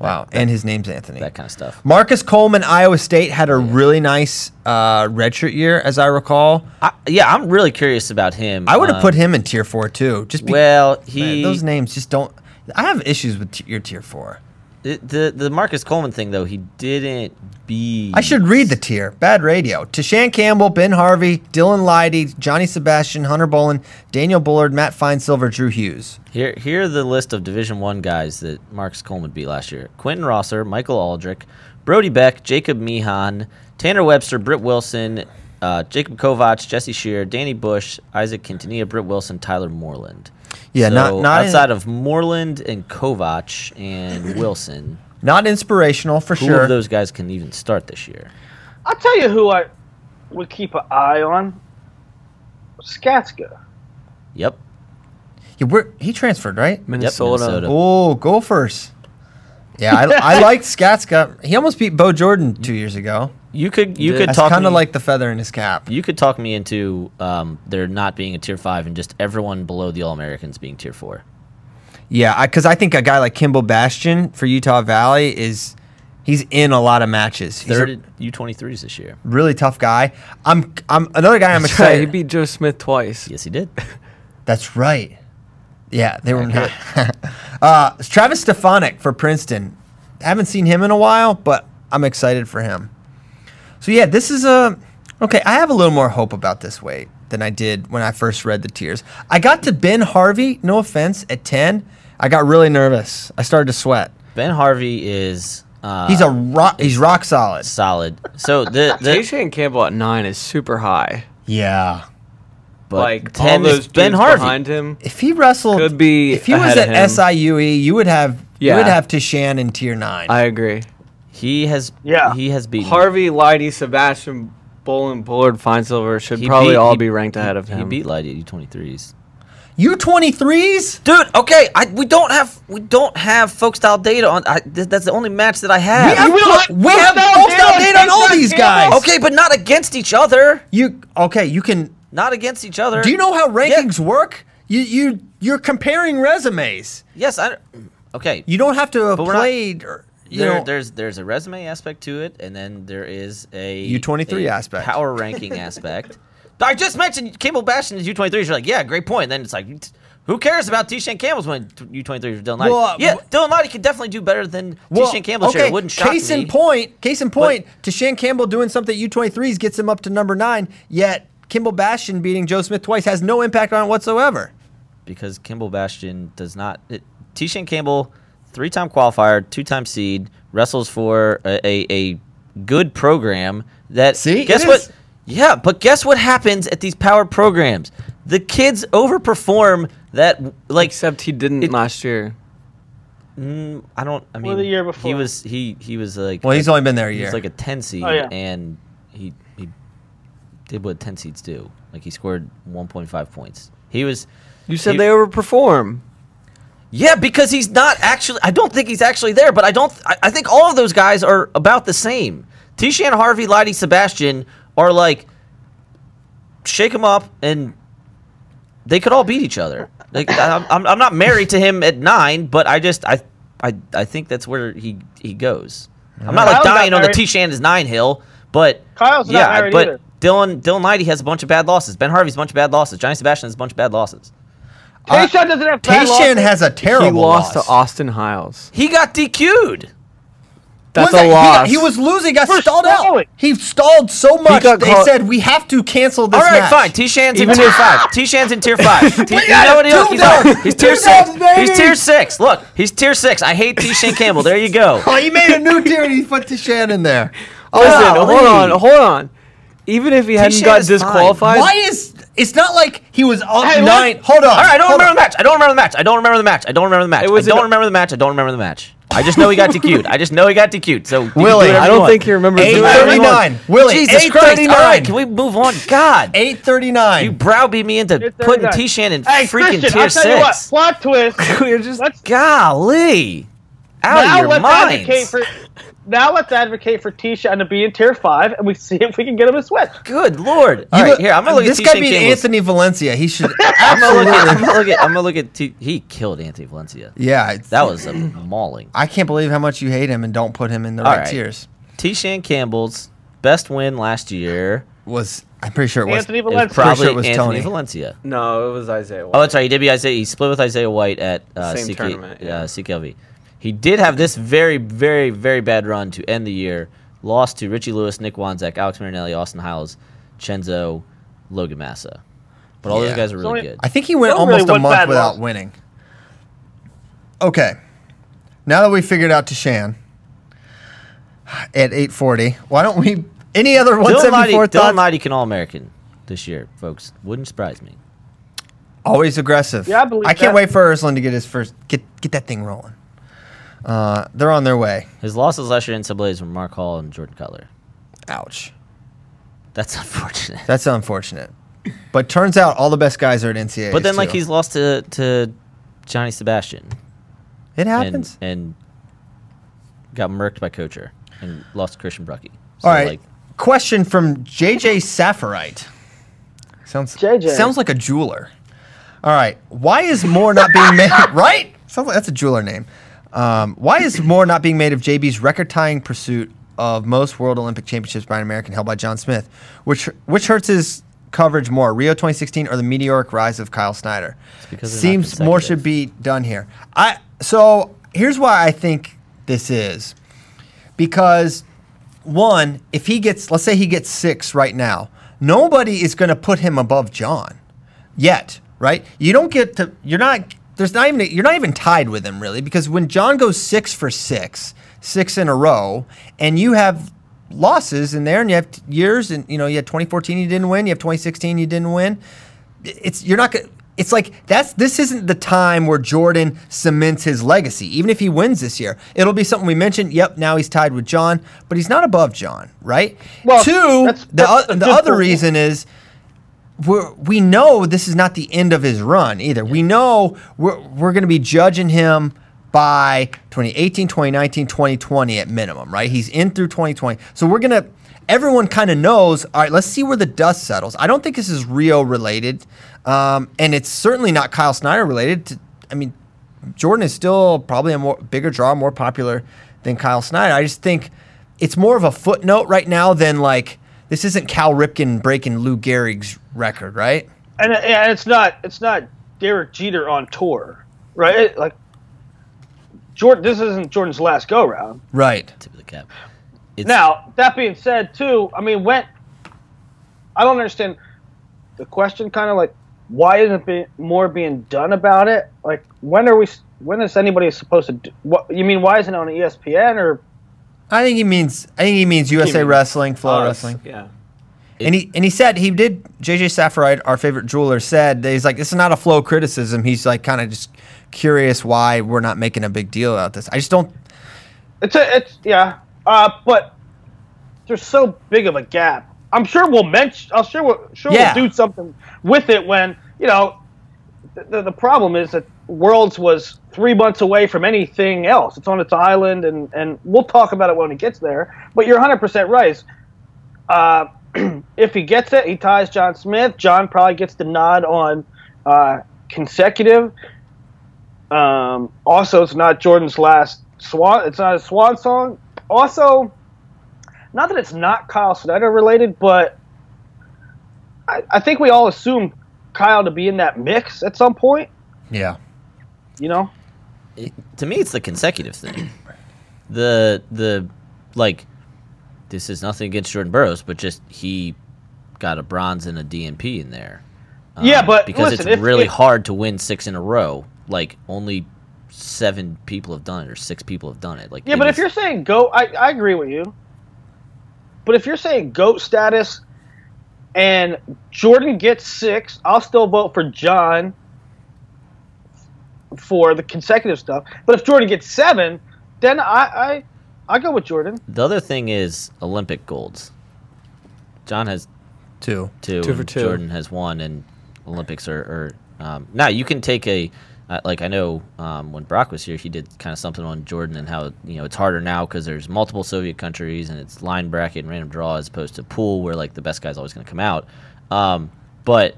Wow. and his name's Anthony. that kind of stuff. Marcus Coleman, Iowa State had a really nice uh, redshirt year, as I recall. I, yeah, I'm really curious about him. I would have Um, put him in tier four too. Just be, Well, man, he those names just don't. I have issues with t- your tier four. The, the the Marcus Coleman thing though. He didn't be. I should read the tier. Bad radio. Tashan Campbell, Ben Harvey, Dylan Leidy, Johnny Sebastian, Hunter Bolin, Daniel Bullard, Matt Finesilver, Drew Hughes. Here, here are the list of Division One guys that Marcus Coleman beat last year: Quentin Rosser, Michael Aldrich, Brody Beck, Jacob Meehan, Tanner Webster, Britt Wilson, uh, Jacob Kovac, Jesse Shear, Danny Bush, Isaac Quintanilla, Britt Wilson, Tyler Moreland. Yeah, So not- not in- outside of Moreland and Kovac and Wilson. Not inspirational for Who sure. Who of those guys can even start this year? I'll tell you who I would keep an eye on. Skatzka. Yep. Yeah, where, he transferred, right? Minnesota. Minnesota. Oh, Gophers. Yeah, I, I liked Skatzka. He almost beat Bo Jordan two years ago. You could you Did- could That's talk kind of like the feather in his cap. you could talk me into um, there not being a tier five and just everyone below the All Americans being tier four. Yeah, because I, think a guy like Kimball Bastian for Utah Valley is he's in a lot of matches. He's Third U twenty threes this year. really tough guy. I'm I'm another guy I'm That's right. He beat Joe Smith twice. Yes, he did. That's right. Yeah, they were not. uh, Travis Stefanik for Princeton. Haven't seen him in a while, but I'm excited for him. So yeah, this is a okay. I have a little more hope about this weight than I did when I first read the tiers. I got to Ben Harvey. No offense, at ten, I got really nervous. I started to sweat. Ben Harvey is uh, He's a rock. He's rock solid. solid. So the, the Tayshae Campbell at nine is super high. Yeah. But like 10 all is those Ben Harvey. behind him. If he wrestled, Could be If he was at of him. SIUE, you would have. yeah. You Yeah. would have Tishan in tier nine. I agree. He has Yeah. he has beaten Harvey, Leidy, Sebastian, Bolin, Bullard, Finesilver should he probably beat- all he- be ranked ahead of him. He beat Leidy at U twenty threes. U twenty threes. Dude, okay, I, we don't have we don't have folk style data on. I, th- that's the only match that I have. We have, will have we have full full data style data on all these guys. Okay, but not against each other. You okay? You can. Not against each other. Do you know how Yeah. rankings work? You you you're comparing resumes. Yes, I. Okay, You don't have to have But we're not- played. or, you there, know, there's there's a resume aspect to it, and then there is a U23 aspect. power ranking aspect. I just mentioned Campbell Bastian is U23s. You're like, yeah, great point. And then it's like, who cares about T-Shan Campbell's when U23s for Dylan Knight? Well, yeah, Dylan Knight could definitely do better than well, T-Shan Campbell. Sure, it wouldn't shock case me. in point. Case in point. Tashan Campbell doing something at U twenty threes gets him up to number nine. Yet Kimball Bastian beating Joe Smith twice has no impact on it whatsoever. because Kimball Bastian does not. It, T-Shan Campbell, three-time qualifier, two-time seed, wrestles for a, a, a good program. That See? guess It what? is. Yeah, but guess what happens at these power programs? The kids overperform that. Like, Except he didn't It- last year. mm, I don't. I mean, Or the year before he was he he was like. Well, he's only been there a he year. was like a ten seed, Oh, yeah. and he he did what ten seeds do. Like he scored one point five points. He was. You said he- they overperform. Yeah, because he's not actually. I don't think he's actually there, but I don't. I, I think all of those guys are about the same. Tishan, Harvey, Leidy, Sebastian are like shake them up, and they could all beat each other. Like I'm, I'm, I'm not married to him at nine, but I just I I, I think that's where he he goes. I'm not like Kyle's not dying on the married. Tishan is nine hill, but Kyle's not yeah, I- married but either. Dylan Dylan Leidy has a bunch of bad losses. Ben Harvey's a bunch of bad losses. Johnny Sebastian has a bunch of bad losses. Tayshawn uh, doesn't have bad Tayshan losses. has a terrible he lost loss. to Austin Hiles. He got DQ'd. That's Was a it- he got- loss. He, was losing, got For stalled out. He stalled so much. They caught- said we have to cancel this All right, match. fine. T Shan's in tier five. T Shan's in tier five. T- you got know what he Two he's, dubs. on. he's tier six. baby. He's tier six. Look, he's tier six. I hate T Shan Campbell. There you go. Oh, he made a new tier and he put Tishan in there. Listen, Golly. hold on, hold on. Even if he hadn't T-Shan got is fine. disqualified, Why is it's not like he was up Hey, look- nine? Hold on. All right, I don't hold remember on. the match. I don't remember the match. I don't remember the match. I don't remember the match. It I don't an- remember the match. I don't remember the match. I just know he got DQ'd. I just know he got DQ'd. So you can do Willie, whatever I you don't want. think he remembers Eight doing whatever he Willie, Jesus Christ! All thirty-nine. right, can we move on? God, Eight you thirty-nine. browbeat me into It's putting 39. T Shan in Hey, freaking Christian, tier I'll tell you what. six. Plot twist. We're just Let's Golly, out now of your let's advocate for. Now let's advocate for Tisha and to be in tier five, and we see if we can get him a switch. Good lord! All You right, look- here I'm gonna look this at T guy Shan beat Campbell's. Anthony Valencia. He should I'm gonna look at. I'm gonna look at. I'm gonna look at. T- he killed Anthony Valencia. Yeah, it's- That was a mauling. I can't believe how much you hate him and don't put him in the All right right. tiers. T Shan Campbell's best win last year Was I'm pretty sure it was. Anthony is Valencia. probably sure it was Anthony Tony. Valencia. no, it was Isaiah. Oh, White. that's right. He did beat Isaiah. He split with Isaiah White at uh, Same CK, tournament, yeah. uh, CKLV. He did have this very, very, very bad run to end the year. Lost to Richie Lewis, Nick Wanzek, Alex Marinelli, Austin Hiles, Chenzo, Logan Massa. But all Yeah. those guys are really only- good. I think he went Not really almost a month without loss. winning. Okay. Now that we figured out Tashan at 840, why don't we any other Dylan Mighty, 174 Dylan thoughts? Mighty can All American this year, folks. Wouldn't surprise me. Always aggressive. Yeah, I believe I can't that. wait for Urslan to get his first get get that thing rolling. Uh, they're on their way. His losses last year in NCAAs were Mark Hall and Jordan Kutler. Ouch. That's unfortunate. That's unfortunate. But turns out all the best guys are at NCAA. But then, like, he's lost to to Johnny Sebastian it and happens. and got murked by Coacher and lost to Christian Brucky. So, all right. like, Question from JJ Safarite. Sounds JJ. sounds like a jeweler. All right. Why is more not being made? right? Sounds like that's a jeweler name. Um, why is more not being made of JB's record-tying pursuit of most World Olympic Championships by an American held by John Smith? Which which hurts his coverage more, Rio 2016 or the meteoric rise of Kyle Snyder? because Seems more should be done here. I so here's why I think this is because one, if he gets, let's say he gets six right now, nobody is going to put him above John yet, right? You don't get to, you're not, there's not even, you're not even tied with him really, because when John goes six for six, six in a row, and you have losses in there, and you have t- years, and you know, you had 2014 you didn't win, you have 2016 you didn't win. It's you're not gonna. It's like that's this isn't the time where Jordan cements his legacy. Even if he wins this year, it'll be something we mentioned. Yep, now he's tied with John, but he's not above John, right? Well, Two, that's- the, that's a the good other point. reason is we're, we know this is not the end of his run either. We know we're, we're going to be judging him by 2018, 2019, 2020 at minimum, right? He's in through 2020. So we're going to, everyone kind of knows, all right, let's see where the dust settles. I don't think this is Rio related. Um, and it's certainly not Kyle Snyder related. To, I mean, Jordan is still probably a more bigger draw, more popular than Kyle Snyder. I just think it's more of a footnote right now than like this isn't Cal Ripken breaking Lou Gehrig's record, right? and, uh, and it's not it's not Derek Jeter on tour, right? It- like Jordan, this isn't Jordan's last go round. Right. tip of the cap. It's, Now that being said, too, I mean, when I don't understand the question, kind of like why isn't be, more being done about it? Like when are we? When is anybody supposed to? Do, what you mean? Why isn't it on ESPN or? I think he means I think he means USA means Wrestling, Flow Us, Wrestling. Yeah. And he and he said he did. JJ Safarite, our favorite jeweler, said that he's like this is not a flow criticism. He's like kind of just curious why we're not making a big deal about this. I just don't. It's a, it's yeah, uh, but there's so big of a gap. I'm sure we'll mention. I'm sure we'll sure Yeah. we'll do something with it when you know. The, the problem is that Worlds was three months away from anything else. It's on its island, and and we'll talk about it when it gets there. But you're 100 percent right. Uh, if he gets it, he ties John Smith. John probably gets the nod on uh, consecutive. Um, also, it's not Jordan's last swan. It's not a swan song. Also, not that it's not Kyle Snyder related, but I, I think we all assumed Kyle to be in that mix at some point. Yeah. You know, it- to me, it's the consecutive thing. The the like this is nothing against Jordan Burroughs, but just he got a bronze and a DNP in there. Um, Yeah, but because listen, it's if- really if- hard to win six in a row. Like only seven people have done it, or six people have done it. Like Yeah, it but if you're saying go, I, I agree with you. But if you're saying goat status, and Jordan gets six, I'll still vote for John for the consecutive stuff. But if Jordan gets seven, then I I, I go with Jordan. the other thing is Olympic golds. John has Two. two, Two for two. Jordan has one, and Olympics are. are um, now you can take a uh, like I know um, when Brock was here, he did kind of something on Jordan and how you know it's harder now because there's multiple Soviet countries and it's line bracket and random draw as opposed to pool where like the best guy's always going to come out. Um, but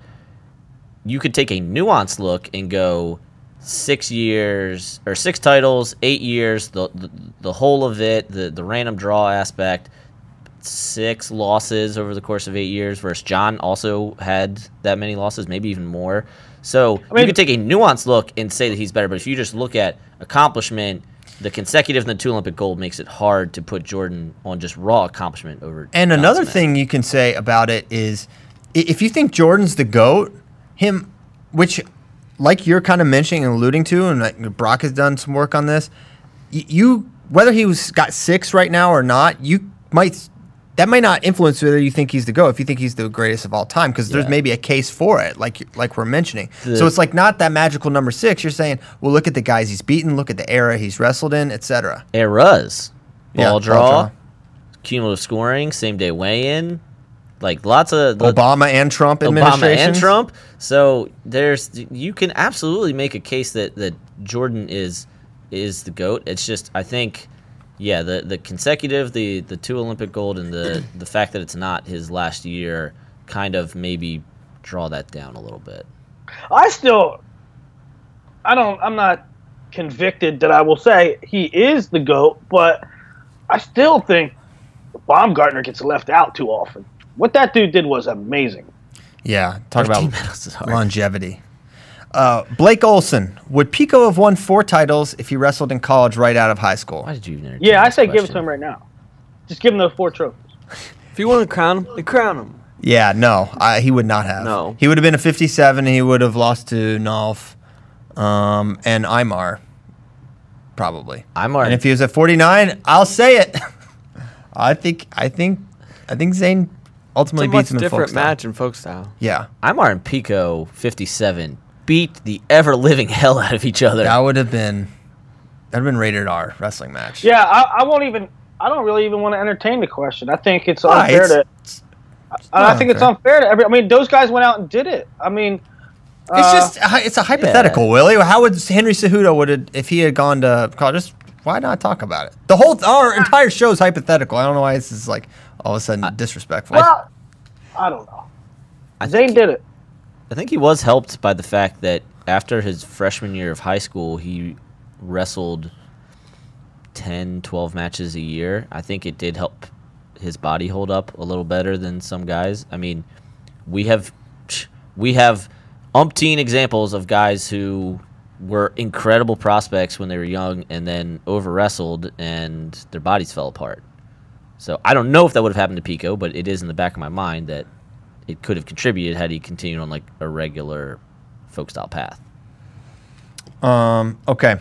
you could take a nuanced look and go six years or six titles, eight years, the the, the whole of it, the the random draw aspect six losses over the course of eight years, versus John also had that many losses, maybe even more. So you mean- could take a nuanced look and say that he's better, but if you just look at accomplishment, the consecutive and the two Olympic gold makes it hard to put Jordan on just raw accomplishment over. And John another Smith. thing you can say about it is if you think Jordan's the GOAT, him, which, like you're kind of mentioning and alluding to, and like Brock has done some work on this, you, whether he was got six right now or not, you might, that might not influence whether you think he's the GOAT, if you think he's the greatest of all time, because there's maybe a case for it, like like we're mentioning. The- so it's like not that magical number six. You're saying, well, look at the guys he's beaten, look at the era he's wrestled in, etc. eras, ball Yeah, ball draw, draw. cumulative scoring, same day weigh in, like lots of the, Obama and Trump Obama and. Trump. So there's you can absolutely make a case that that Jordan is is the goat. It's just I think yeah the the consecutive the the two Olympic gold and the the fact that it's not his last year kind of maybe draw that down a little bit. I still, I don't, I'm not convicted that I will say he is the GOAT, but I still think Baumgartner gets left out too often. What that dude did was amazing. Yeah, talk about 15 medals is hard. longevity. Uh, Blake Olson would Pico have won four titles if he wrestled in college right out of high school? Why did you even? entertain Yeah, I this say give it to him right now. Just give him those four trophies. If you want to crown him, they crown him. Yeah, no, I, he would not have. No. he would have been a 57. and He would have lost to Nolf um, and Imar, probably. Imar- And if he was at 49, I'll say it. I think, I think, I think Zain It's ultimately a beats much him in folk different style. match in folk style. Yeah, Imar and Pico fifty seven beat the ever living hell out of each other. that would have been that would have been rated R wrestling match. Yeah, I, I won't even. I don't really even want to entertain the question. I think it's Why? unfair It's- to. I, I think it's unfair. unfair to every. I mean, those guys went out and did it. I mean, It's uh, just it's a hypothetical, Willie. How would Henry Cejudo would have if he had gone to college? Just why not talk about it? The whole our entire show is hypothetical. I don't know why this is like all of a sudden disrespectful. Well, I don't know. I Zain think- did it. I think he was helped by the fact that after his freshman year of high school, he wrestled 10, 12 matches a year. I think it did help his body hold up a little better than some guys. I mean, we have we have umpteen examples of guys who were incredible prospects when they were young and then over wrestled and their bodies fell apart. So I don't know if that would have happened to Pico, but it is in the back of my mind that it could have contributed had he continued on like a regular folk style path. Um, okay.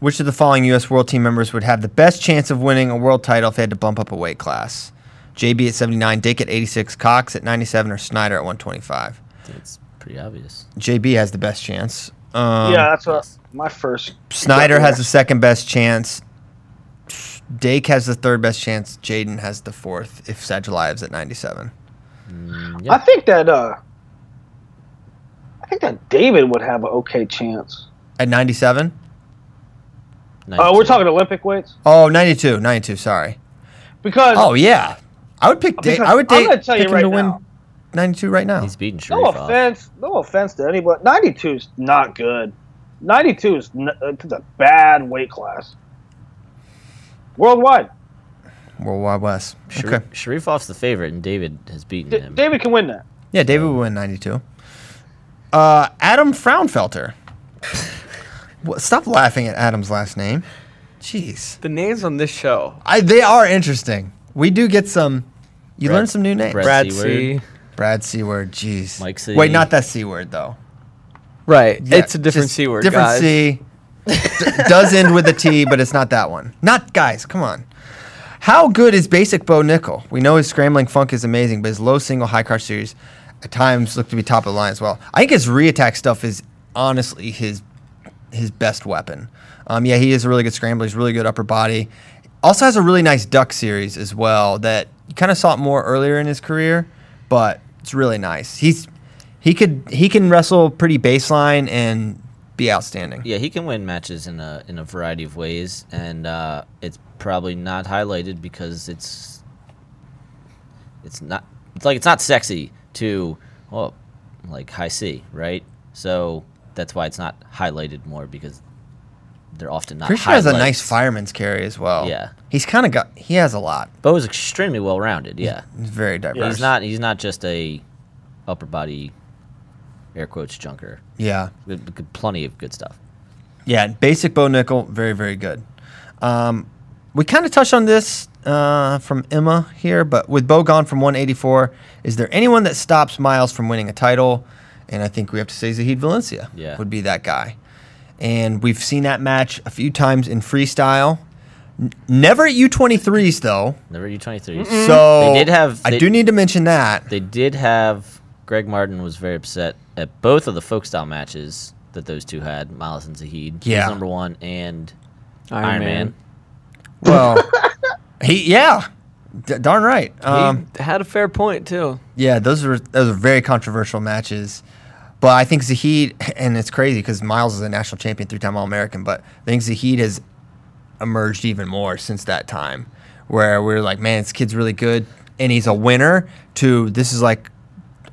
Which of the following U.S. World Team members would have the best chance of winning a world title if they had to bump up a weight class? JB at 79, Dick at 86, Cox at 97, or Snyder at 125? It's pretty obvious. JB has the best chance. Um, yeah, that's what my first. Snyder has the second best chance. Dake has the third best chance. J'den has the fourth if Sadulaev's at 97. Mm, yeah. I think that. uh I think that David would have an okay chance. At 97? Uh, we're talking Olympic weights Oh, 92. 92, sorry. because Oh, yeah. I would pick Dake. Because I would I'm gonna tell you right to win now. 92 right now. He's beating no Sharifov. offense, no offense to anybody. Ninety two is not good. Ninety two is n- it's a bad weight class. Worldwide, World Wide West. Sharif, Okay. Sharifov's the favorite, and David has beaten D- him. David can win that. Yeah, David will win 92. Uh, Adam Fraunfelter. Stop laughing at Adam's last name. Jeez. The names on this show. I, they are interesting. We do get some. You Brad- learn some new names. Brad Brad C. Brad C word. Jeez. Mike C. Wait, not that C word though. Right. Yeah, it's a different just C word. Different guys. C. Does end with a T, but it's not that one. Not guys. Come on. How good is basic Bo Nickal? We know his scrambling funk is amazing, but his low single high car series at times look to be top of the line as well. I think his reattack stuff is honestly his his best weapon. Um, yeah, he is a really good scrambler. He's really good upper body. Also has a really nice duck series as well that you kind of saw it more earlier in his career, but it's really nice. He's he could he can wrestle pretty baseline and be outstanding. Yeah, he can win matches in a in a variety of ways, and uh, it's probably not highlighted because it's it's not it's like it's not sexy to well like high C, right? So that's why it's not highlighted more because they're often not. Sure has a nice fireman's carry as well. Yeah. he's kind of got he has a lot. Bo is extremely well rounded. Yeah, He's very diverse. he's not he's not just a upper body air quotes junker. Yeah, Plenty of good stuff. yeah. Basic Bo Nickal, very very good. Um, we kind of touched on this uh, from Emma here, but with Bo gone from 184, is there anyone that stops Myles from winning a title? And I think we have to say Zahid Valencia Yeah. would be that guy. And we've seen that match a few times in freestyle. N- never at U23s though. Never at U twenty three. So They did have- I do need to mention that. They did have Greg Martin was very upset at both of the folk style matches that those two had, Myles and Zahid. He was Yeah. number one and Iron, Iron, Man. Man. Well, he yeah, D- darn right. Um, he had a fair point too. yeah, those were those were very controversial matches. But I think Zahid, and it's crazy because Myles is a national champion, three-time All-American. But I think Zahid has emerged even more since that time, where we're like, man, this kid's really good, and he's a winner. To this is like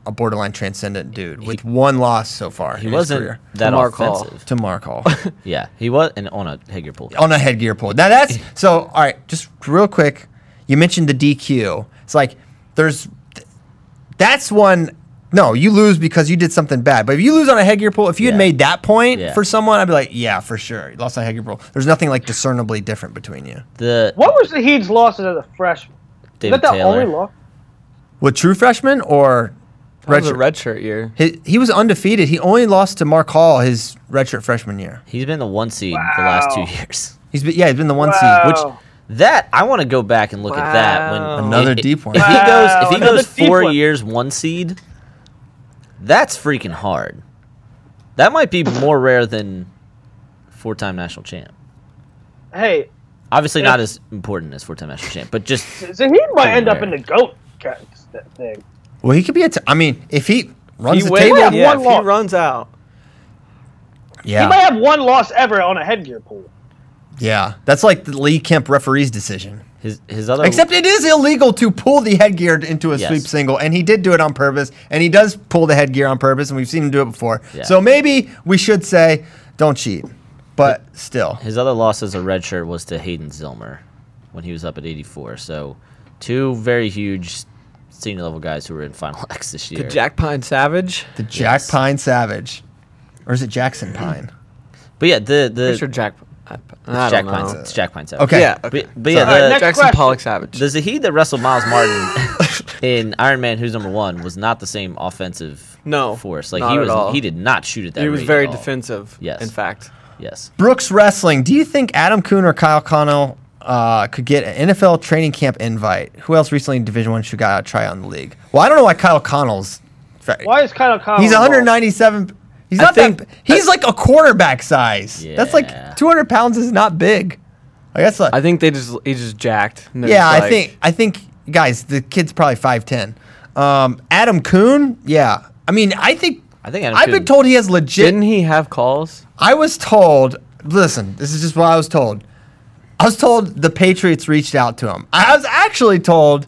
a borderline transcendent dude with one loss so far. He in wasn't career. that To Mark Hall. offensive. to Mark Hall. Yeah, he was and on a headgear pull. on a headgear pull. Now that's so. All right, just real quick. You mentioned the DQ. It's like there's that's one. No, you lose because you did something bad. But if you lose on a headgear pull, if you had made that point Yeah. for someone, I'd be like, yeah, for sure, you lost on a headgear pull. There's nothing like discernibly different between you. The What was Zahid's losses as a freshman? David is that the Taylor. only loss? With true freshman or That was a redshirt? redshirt year. He, he was undefeated. He only lost to Mark Hall his redshirt freshman year. He's been the one seed the last two years. He's been, yeah, he's been the one Wow. seed. Which that I want to go back and look at that when Another i- i- deep one. If he goes, if he another goes four one. years one seed, that's freaking hard. That might be more rare than four-time national champ. Hey, Obviously, not as important as four-time national champ, but just So he might end up in the goat ca- thing. Well, he could be a. T- I mean, if he runs He the wins, table, have yeah, one if he runs out. yeah, He might have one loss ever on a headgear pull. yeah, that's like the Lee Kemp referee's decision. his his other. Except it is illegal to pull the headgear into a Yes. sweep single, and he did do it on purpose, and he does pull the headgear on purpose, and we've seen him do it before. Yeah. So maybe we should say, don't cheat, but still, his other loss as a redshirt was to Hayden Zillmer when he was up at 84. So, two very huge senior level guys who were in Final X this year. The Jack Pine Savage. the Jack Yes. Pine Savage, or is it Jackson mm. Pine? but yeah, the the Pretty sure Jack. I, I Jack don't Pine, know. it's Jack Pine Savage. Okay. Yeah. But, Okay. but yeah, the, next Jackson question. Pollock Savage. the Zahid that wrestled Myles Martin in Iron Man, who's number one, was not the same offensive No, force. Like not he at was, all. he did not shoot at that. he was rate very at all. defensive. Yes. In fact. Yes, Brooks Wrestling. Do you think Adam Coon or Kyle Conel uh, could get an NFL training camp invite? Who else recently in Division One should got a try on the league? Well, I don't know why Kyle Conel's. Why is Kyle Conel? He's 197. He's I not think- that. He's like a quarterback size. That's like 200 pounds is not big. I guess. Like, I think they just he just jacked. yeah, just I like- think. I think guys, the kid's probably 5'10. Um, Adam Coon. Yeah. I mean, I think. I think Adam I've been told he has legit. Didn't he have calls? I was told. Listen, this is just what I was told. I was told the Patriots reached out to him. I was actually told.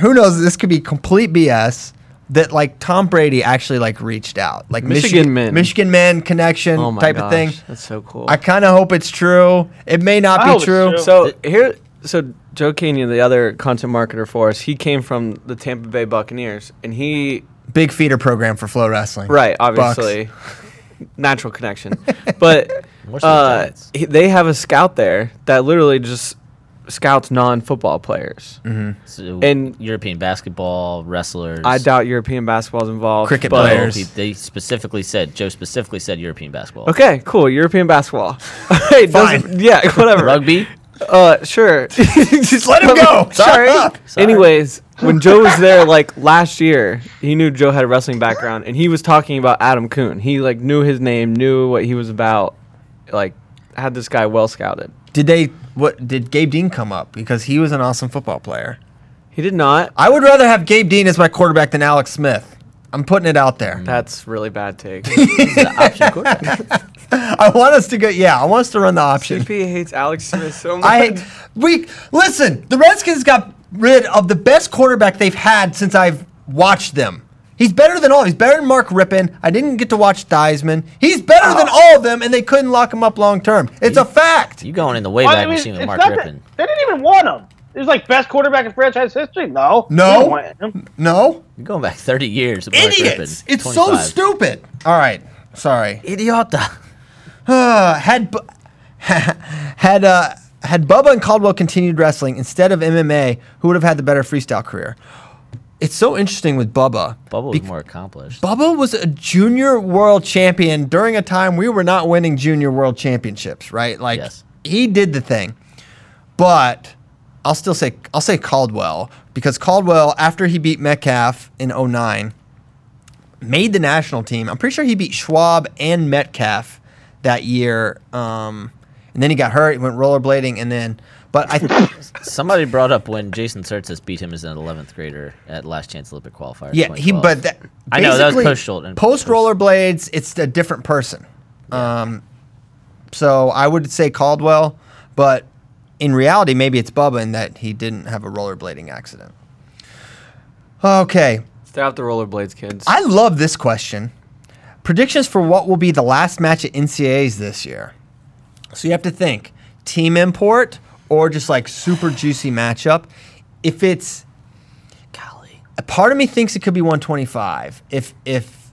Who knows? This could be complete BS. That like Tom Brady actually like reached out, like Michigan men. Michigan men connection Oh my type gosh, of thing. That's so cool. I kind of hope it's true. It may not I be true. true. So here, so Joe Kenyon, the other content marketer for us, he came from the Tampa Bay Buccaneers, and he Big feeder program for Flow Wrestling. right Bucks. obviously, natural connection. But More so the uh, he- they have a scout there that literally just scouts non-football players. So and- European basketball wrestlers. I doubt European basketball is involved. Cricket but- players. he- they specifically said Joe specifically said European basketball. Okay, cool. European basketball. Hey, doesn't- Fine. Yeah, whatever. Rugby. Uh, sure. Just let him go. Sorry. Sorry. Anyways, when Joe was there like last year, he knew Joe had a wrestling background, and he was talking about Adam Coon. He like knew his name, knew what he was about, like had this guy well scouted. Did they? What did Gabe Dean come up because he was an awesome football player? He did not. I would rather have Gabe Dean as my quarterback than Alex Smith. I'm putting it out there. Mm. That's really bad take. He's the option quarterback. I want us to go. Yeah, I want us to run the option. CP hates Alex Smith so much. I hate, we listen. The Redskins got rid of the best quarterback they've had since I've watched them. He's better than all. He's better than Mark Rypien. I didn't get to watch Theismann. He's better than all of them, and they couldn't lock him up long term. It's a fact. You going in the way back I mean, machine with Mark not that- They didn't even want him. He was like best quarterback in franchise history. No, No. They didn't want him. No You're going back 30 years. with Mark idiots. Rypien, It's so stupid. All right, sorry. Idiota. Uh, had had uh, had Bubba and Caldwell continued wrestling instead of MMA, who would have had the better freestyle career? It's so interesting with Bubba. Bubba was more accomplished. Bubba was a junior world champion during a time we were not winning junior world championships, right? Like Yes. he did the thing. But I'll still say I'll say Caldwell because Caldwell after he beat Metcalf in 09 made the national team. I'm pretty sure he beat Schwab and Metcalf that year. Um, and then he got hurt, he went rollerblading and then but I Somebody brought up when Jason Surtis beat him as an 11th grader at Last Chance Olympic qualifier. Yeah, he but that I know, that was basically, post shoulder- Post post- rollerblades, it's a different person. Um, so I would say Caldwell, but in reality, maybe it's Bubba in that he didn't have a rollerblading accident. Okay, Stay off the rollerblades, kids. I love this question. Predictions for what will be the last match at NCAAs this year. So you have to think team import or just like super juicy matchup. If it's Golly. a part of me thinks it could be 125 if if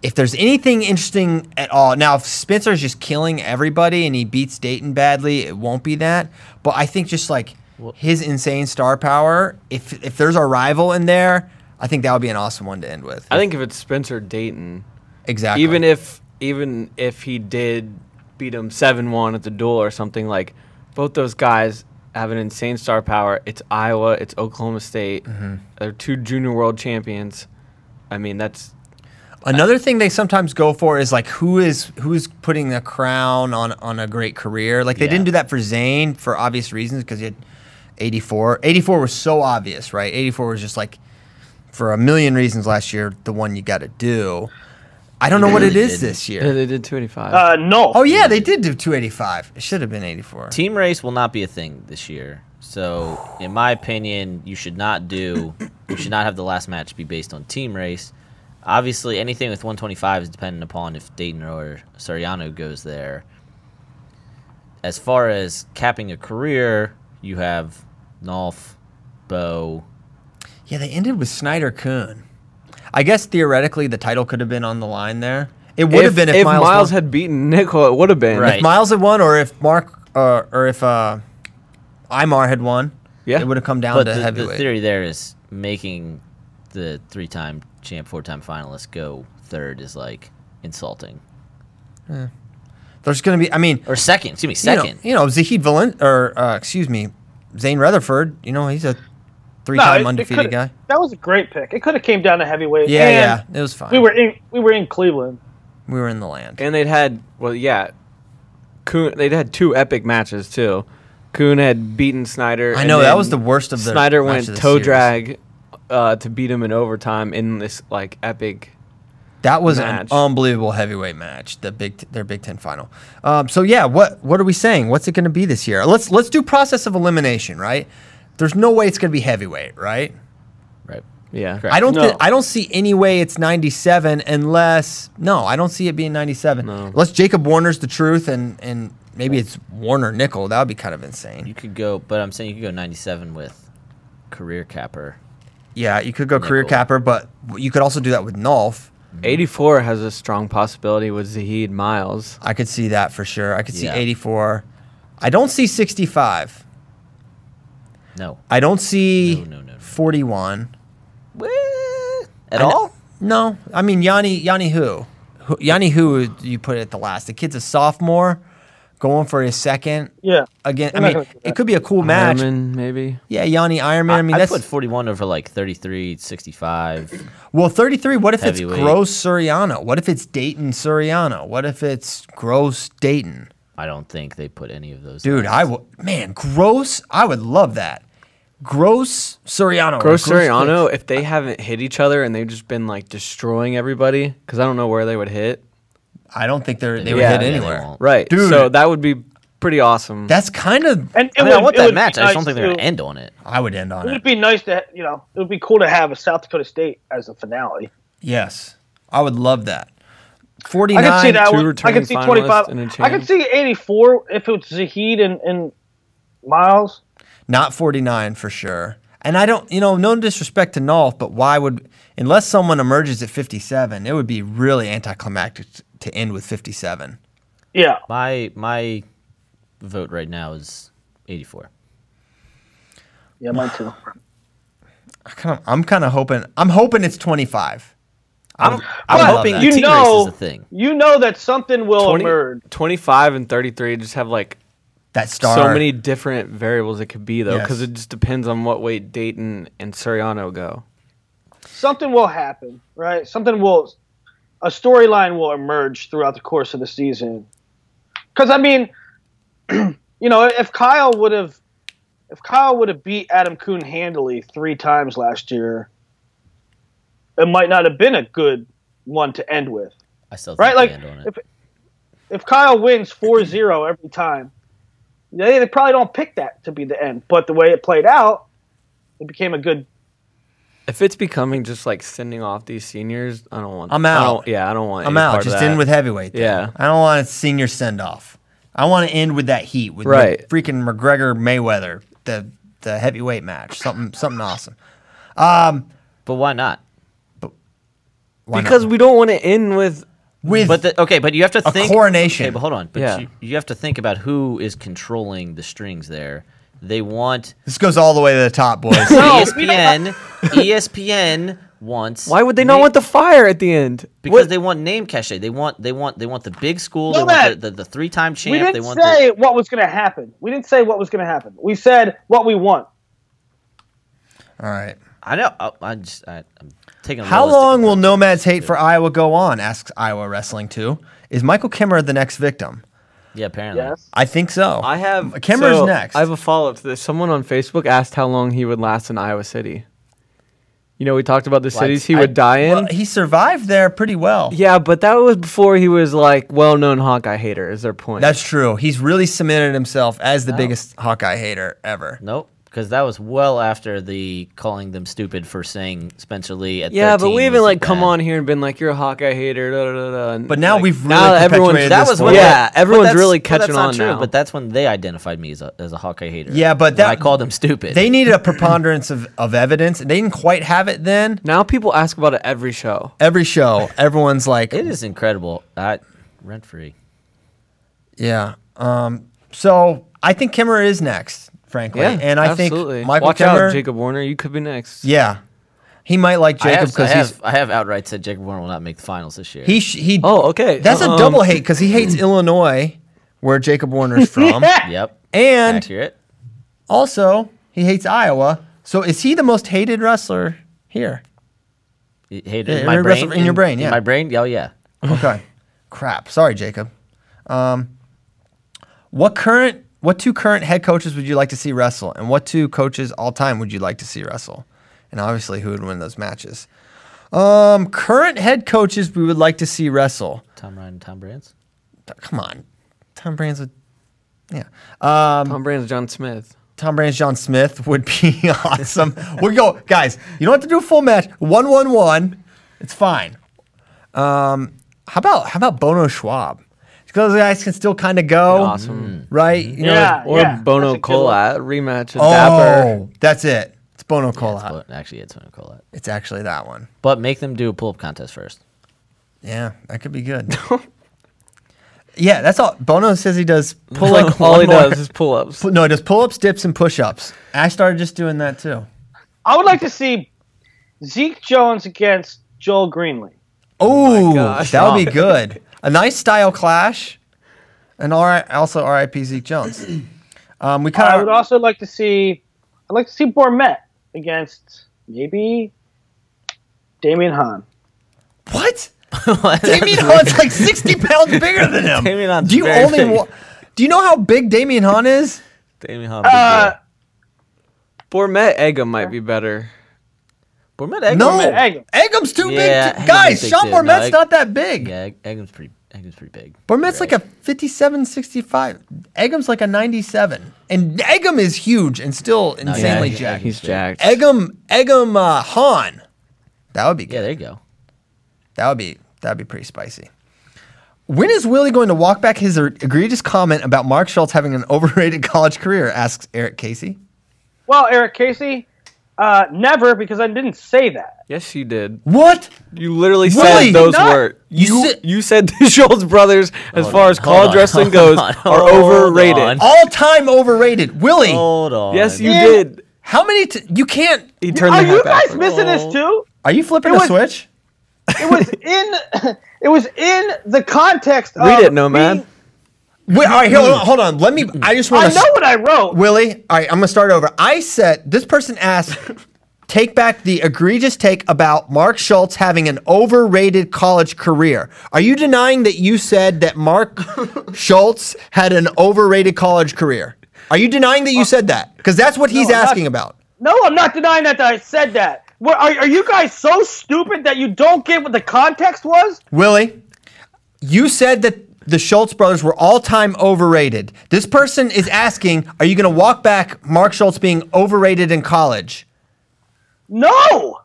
if there's anything interesting at all now if spencer's just killing everybody and he beats daton badly it won't be that but i think just like his insane star power if if there's a rival in there i think that would be an awesome one to end with I think if it's Spencer Dayton, exactly even if even if he did beat him seven one at the duel or something like, both those guys have an insane star power. It's Iowa, it's Oklahoma State. Mm-hmm. They're two junior world champions. I mean, that's Another thing they sometimes go for is like who is who's putting the crown on on a great career. Like they Yeah. didn't do that for Zain for obvious reasons because he had 84. 84 was so obvious, right? 84 was just like for a million reasons last year the one you got to do. I don't know what it is really is didn't. this yeah, year. they did two eighty five. Uh, no. Oh yeah, they did do 285. It should have been 84. Team race will not be a thing this year. So, in my opinion, you should not do. You should not have the last match be based on team race. Obviously, anything with 125 is dependent upon if Daton or Suriano goes there. As far as capping a career, you have Nolf, Bo. Yeah, they ended with Snyder Coon. I guess theoretically the title could have been on the line there. It would have been if, if Myles, Myles, won. had beaten Nickal, it would have been. Right. If Myles had won, or if Mark, uh, or if uh, Imar had won, Yeah. it would have come down But to the, the theory there is making the three-time champ, four-time finalist go third is like insulting. There's going to be, I mean, Or second, excuse me, you know- second. You know, Zahid Valent, or uh, excuse me, Zain Retherford. You know, he's a No, three-time it- it undefeated guy. That was a great pick. It could have came down to heavyweight. Yeah, yeah, it was fine. We were in we were in Cleveland. we were in the land. And they'd had well, yeah, Coon. They'd had two epic matches too. Coon had beaten Snyder. I and know that was the worst of the Snyder went of the toe series. drag uh, to beat him in overtime in this like epic. That was match. an unbelievable heavyweight match. The big, their Big Ten final. Um, so yeah, what what are we saying? What's it going to be this year? Let's let's do process of elimination, right? There's no way it's going to be heavyweight, right? Right. Yeah, Correct. I don't. No. thi- I don't see any way it's 97 unless no. I don't see it being 97 No. unless Jacob Warner's the truth and and maybe it's Warner Nickal. That would be kind of insane. You could go, but I'm saying you could go 97 with career capper. yeah, you could go career capper, but you could also do that with Nolf. Mm-hmm. 84 has a strong possibility with Zahid Myles. I could see that for sure. I could see Yeah. 84. I don't see 65. No. I don't see No, no, no, no. 41. At I all? No, I mean Yianni. Yianni who? who Yianni who? You put it at the last. The kid's a sophomore, going for his second. Yeah. Again, I mean, it could be a cool match. Ironman, maybe. Yeah, Yianni Ironman. I mean, I that's put 41 over like 33, 65. well, 33. What if it's Gross Suriano? What if it's Daton Suriano? What if it's Gross Daton? I don't think they put any of those. Dude, I would. Man, Gross. I would love that. Gross Suriano. or Gross Suriano, Fix. if they haven't hit each other and they've just been like destroying everybody, because I don't know where they would hit. I don't think they're they would Yeah. hit Yeah, they anywhere. won't. Right. Dude. So that would be pretty awesome. That's kind of. And it I, mean, would, I want it that would be match. I just don't nice think they're going to- to end on it. I would end on It it. would be nice to, you know, it would be cool to have a South Dakota State as a finale. Yes, I would love that. Forty I nine. could see that two one. I returning could see finalists 25. and a I could champ. see 84 if it was Zahid and, and Myles. Not 49 for sure. And I don't, you know, no disrespect to Nolf, but why would, unless someone emerges at 57, it would be really anticlimactic to end with 57. Yeah. My my vote right now is 84. Yeah, mine too. I kind of, I'm kind of hoping, I'm hoping it's 25. I'm, I'm I'm hoping You know- is a thing. You know that something will 20 emerge. 25 and 33 just have like That star. so many different variables it could be though, because Yes. it just depends on what way Daton and Suriano go. Something will happen, right? Something will, a storyline will emerge throughout the course of the season. Because I mean, you know, if Kyle would have, if Kyle would have beat Adam Coon handily three times last year, it might not have been a good one to end with. I still think right? Like end on it. if if Kyle wins 4-0 every time, they, they probably don't pick that to be the end. But the way it played out, it became a good. If it's becoming just like sending off these seniors, I don't want. I'm I out. don't- yeah, I don't want. I'm any out. part Just that. end with heavyweight. then. Yeah. I don't want a senior send off. I want to end with that heat with Right. freaking McGregor Mayweather, the the heavyweight match. Something something awesome. Um, But why not? why because not? we don't want to end with. With But the, okay, but you have to a think coronation. Okay, but hold on. But Yeah. you, you have to think about who is controlling the strings there. They want this goes all the way to the top, boys. No, we ESPN. ESPN wants. Why would they not want the fire at the end? Because What- they want name cachet. They want they want they want the big school. No, they want the, the, the three time champ. We they didn't want say what was going to happen. We didn't say what was going to happen. We said what we want. all right. I know. I, I just I, I'm taking. How long will. Nomad's hate for Iowa go on? Asks Iowa Wrestling too. Is Michael Kemerer the next victim? Yeah, apparently. Yes. I think so. I have Kemerer's so, next. I have a follow up to this. Someone on Facebook asked how long he would last in Iowa City. You know, we talked about the cities he I- would die in. Well, he survived there pretty well. yeah, but that was before he was like well-known Hawkeye hater. Is their point? That's true. He's really cemented himself as the biggest Hawkeye hater ever. Nope. Because that was well after the calling them stupid for saying Spencer Lee at yeah, but we haven't was like come on here and been like you're a Hawkeye hater. Da, da, da, da, and, But now like, we've really now everyone's That was when Yeah, they- everyone's but that's- really that's catching not on true, now. But that's when they identified me as a, as a Hawkeye hater. Yeah, but that- I called them stupid. They needed a preponderance of, of evidence. They didn't quite have it then. now people ask about it every show. Every show, everyone's like, it is incredible. I, rent free. yeah. Um, so I think Kemerer is next, frankly. Yeah, and I absolutely. think Michael Watch Kemerer, out, Jacob Warner. You could be next. yeah, he might like Jacob because he's have, I have outright said Jacob Warner will not make the finals this year. he sh- he. Oh, okay. That's a Um, double hate because he hates Illinois, where Jacob Warner's from, yep. and Accurate. also he hates Iowa. So is he the most hated wrestler here? Hated Yeah, in my every brain. in your brain, yeah. In my brain. Oh yeah. Okay. Crap. Sorry, Jacob. Um, what current, what two current head coaches would you like to see wrestle, and what two coaches all time would you like to see wrestle? And obviously, who would win those matches? Um, current head coaches we would like to see wrestle. Tom Ryan and Tom Brands. Come on, Tom Brands would, yeah. Um, Tom Brand's John Smith. Tom Brands, John Smith would be awesome. we go, guys. You don't have to do a full match. One, one, one. It's fine. Um, how about how about Bono Schwab? Because those guys can still kind of go, Awesome. Mm. right? Mm-hmm. You know, Yeah. Or that's a Bono good Kolat rematch of oh, Dapper. that's it. It's Bono Yeah, it's Cola. Bo- actually, it's Bono Cola. It's actually that one. But make them do a pull-up contest first. Yeah, that could be good. yeah, that's all. Bono says he does pull like all he more- does is pull ups. No, he does pull ups, dips, and push ups. I started just doing that too. I would like to see Zeke Jones against Joel Greenlee. Oh, gosh. that would be good. A nice style clash, and all right, also R.I.P. Zeke Jones. Um, we I would also like to see. I'd like to see Bourmet against maybe Damien Hahn. what? What? Damian Hahn's like sixty pounds bigger than him. Damien Hahn's do you very only? big. Wa- do you know how big Damien Hahn is? Damien Hahn. Uh, Bourmet Eggum might be better. Bourmet Egg. No, Bourmet, Eggum's too Yeah, big. Eggum's Guys, big Sean too. No, Egg- not that big. Yeah, Egg- Eggum's pretty. Eggum's pretty big. Bourmet's like a 57, 65. Eggum's like a 97. And Eggum is huge and still insanely yeah, jacked. He's jacked. Eggum, Eggum uh, Hahn. That would be good. Yeah, there you go. That would be that would be pretty spicy. When is Willie going to walk back his egregious comment about Mark Schultz having an overrated college career? Asks Eric Casey. Well, Eric Casey, uh, never because I didn't say that. Yes, you did. What? You literally Really? said those Not- words. You You said- you said the Schultz brothers, as Hold far on, as hold college on, wrestling hold goes, on, are hold overrated. on. All time overrated. Willie. Hold on. Yes, you Yeah. did. How many? T- you can't. He turned Are the you hat guys backwards. missing this too? Are you flipping It a was- switch? It was in. It was in the context. Read of it, Nomad. being- Wait, all right, hold on, mm. hold on. Let me. I just want I to. know what I wrote. Willie, all right, I'm gonna start over. I said this person asked, take back the egregious take about Mark Schultz having an overrated college career. Are you denying that you said that Mark Schultz had an overrated college career? Are you denying that you uh, said that? Because that's what he's No, I'm not- asking about. No, I'm not denying that, that I said that. What, are, are you guys so stupid that you don't get what the context was? Willie, you said that the Schultz brothers were all time overrated. This person is asking, are you going to walk back Mark Schultz being overrated in college? No.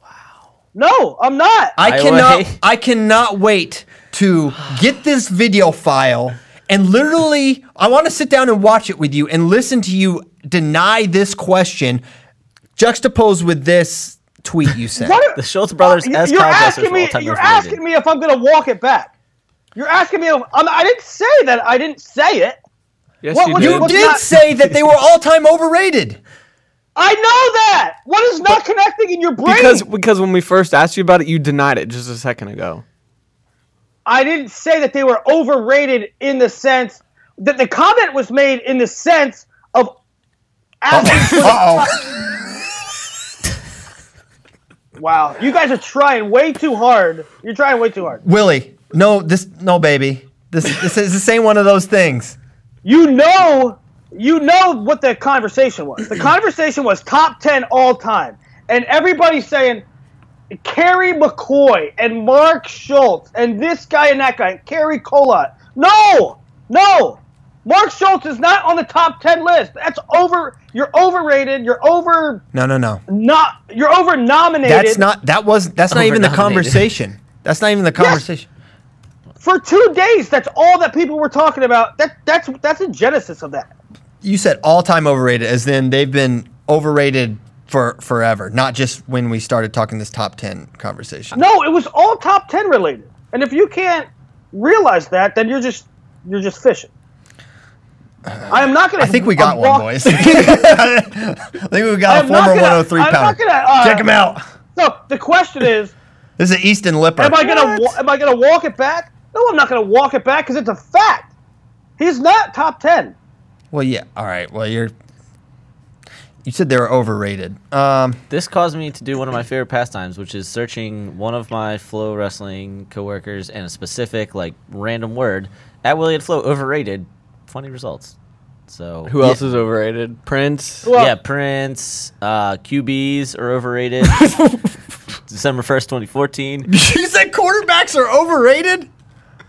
Wow. No, I'm not. I I cannot wait. I cannot wait to get this video file and literally I want to sit down and watch it with you and listen to you deny this question juxtaposed with this tweet you sent. What- The Schultz brothers uh, You- as you're asking me. You're asking me if I'm gonna walk it back. You're asking me. If, I'm, I didn't say that. I didn't say it. Yes, What you did. You did not- say that they were all-time overrated. I know that. What is not connecting in your brain? because because when we first asked you about it, you denied it just a second ago. I didn't say that they were overrated in the sense that the comment was made in the sense of asking. Uh-oh. wow, you guys are trying way too hard. You're trying way too hard. Willie, no this no baby. This this is the same one of those things. You know, you know what the conversation was. The conversation was top ten all time, and everybody's saying Kerry McCoy and Mark Schultz and this guy and that guy, and Cary Kolat. No, no, Mark Schultz is not on the top ten list. That's over. You're overrated. You're over. No, no, no. Not. You're over nominated. That's not that was that's not even the conversation. That's not even the conversation. For two days. That's all that people were talking about. That that's that's the genesis of that. you said all time overrated, as then they've been overrated for forever, not just when we started talking this top ten conversation. No, it was all top ten related. And if you can't realize that, then you're just you're just fishing. I am not gonna. I think we got uh, one, walk- boys. I think we got a I'm not former gonna- 103 I'm pounder. gonna, uh, Check him out. So the question is, This is an Easton Lipper. am I gonna wa- am I gonna walk it back? No, I'm not gonna walk it back because it's a fact. He's not top ten. well, yeah. All right. Well, you're. You said they were overrated. Um, This caused me to do one of my favorite pastimes, which is searching one of my FloWrestling coworkers and a specific, like, random word at William Flow overrated. Funny results. So Who else is overrated? Prince. Well, yeah, Prince, uh, QBs are overrated. December first, twenty fourteen. you said quarterbacks are overrated.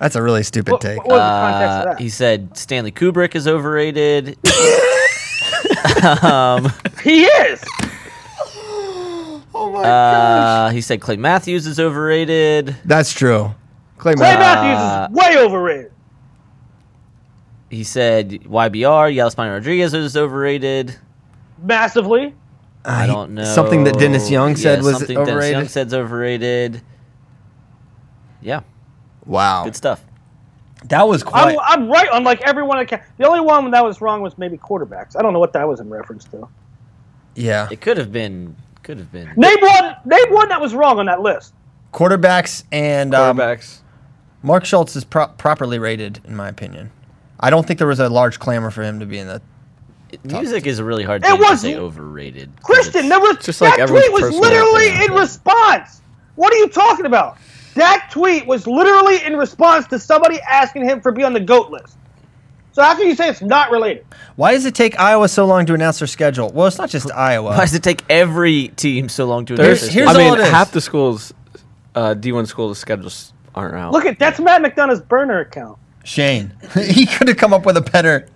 That's a really stupid what, take. what was the context Uh, of that? he said Stanley Kubrick is overrated. he is. oh my Uh, he said Clay Matthews is overrated. That's true. Clay, Clay Matthews. Matthews is way overrated. He said YBR, Yalispine Rodriguez is overrated. Massively. I don't know. Something that Dennis Young said Yeah, was something Dennis Young overrated. said's overrated. Yeah, Wow, good stuff. that was quite. I'm, I'm right on like every one. of the only one that was wrong was maybe quarterbacks. I don't know what that was in reference to. yeah, It could have been. Could have been. Name one. Name one that was wrong on that list. quarterbacks and um, Quarterbacks. Mark Schultz is pro- properly rated, in my opinion. I don't think there was a large clamor for him to be in the. Music is a really hard It thing to was- say overrated. 'cause Christian, there was Just like that everyone's tweet was literally in response. What are you talking about? That tweet was literally in response to somebody asking him for be on the goat list. So how can you say it's not related? Why does it take Iowa so long to announce their schedule? Well, it's not just Iowa. Why does it take every team so long to There's, announce here's I all mean, it is. half the schools, uh, D1 schools schedules aren't out. Look at that's Matt McDonough's burner account. Shane, he could have come up with a better.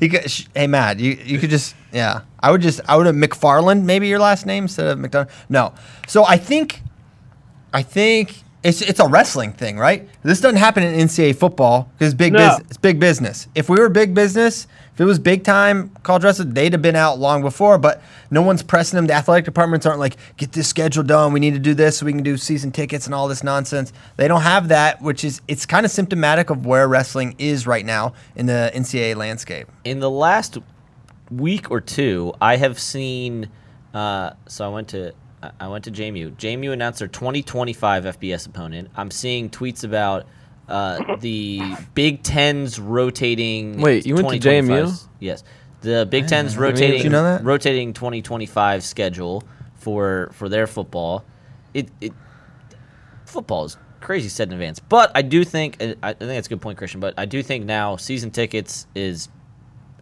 He could, sh- hey Matt, you you could just yeah. I would just I would have McFarland maybe your last name instead of McDonough. No, so I think, I think it's it's a wrestling thing, right? This doesn't happen in NCAA football because big No. business. It's big business. If we were big business, if it was big time college wrestling, they'd have been out long before. But no one's pressing them. The athletic departments aren't like get this schedule done. We need to do this so we can do season tickets and all this nonsense. They don't have that, which is it's kind of symptomatic of where wrestling is right now in the NCAA landscape. in the last week or two, I have seen. Uh, so I went to I- I went to JMU. JMU announced their 2025 FBS opponent. I'm seeing tweets about uh, the Big Ten's rotating. Wait, you went to 2025 JMU? Yes, the Big Ten's Did rotating. you know that? Rotating 2025 schedule for for their football. It it football is crazy set in advance. But I do think I I think that's a good point, Christian. But I do think now season tickets is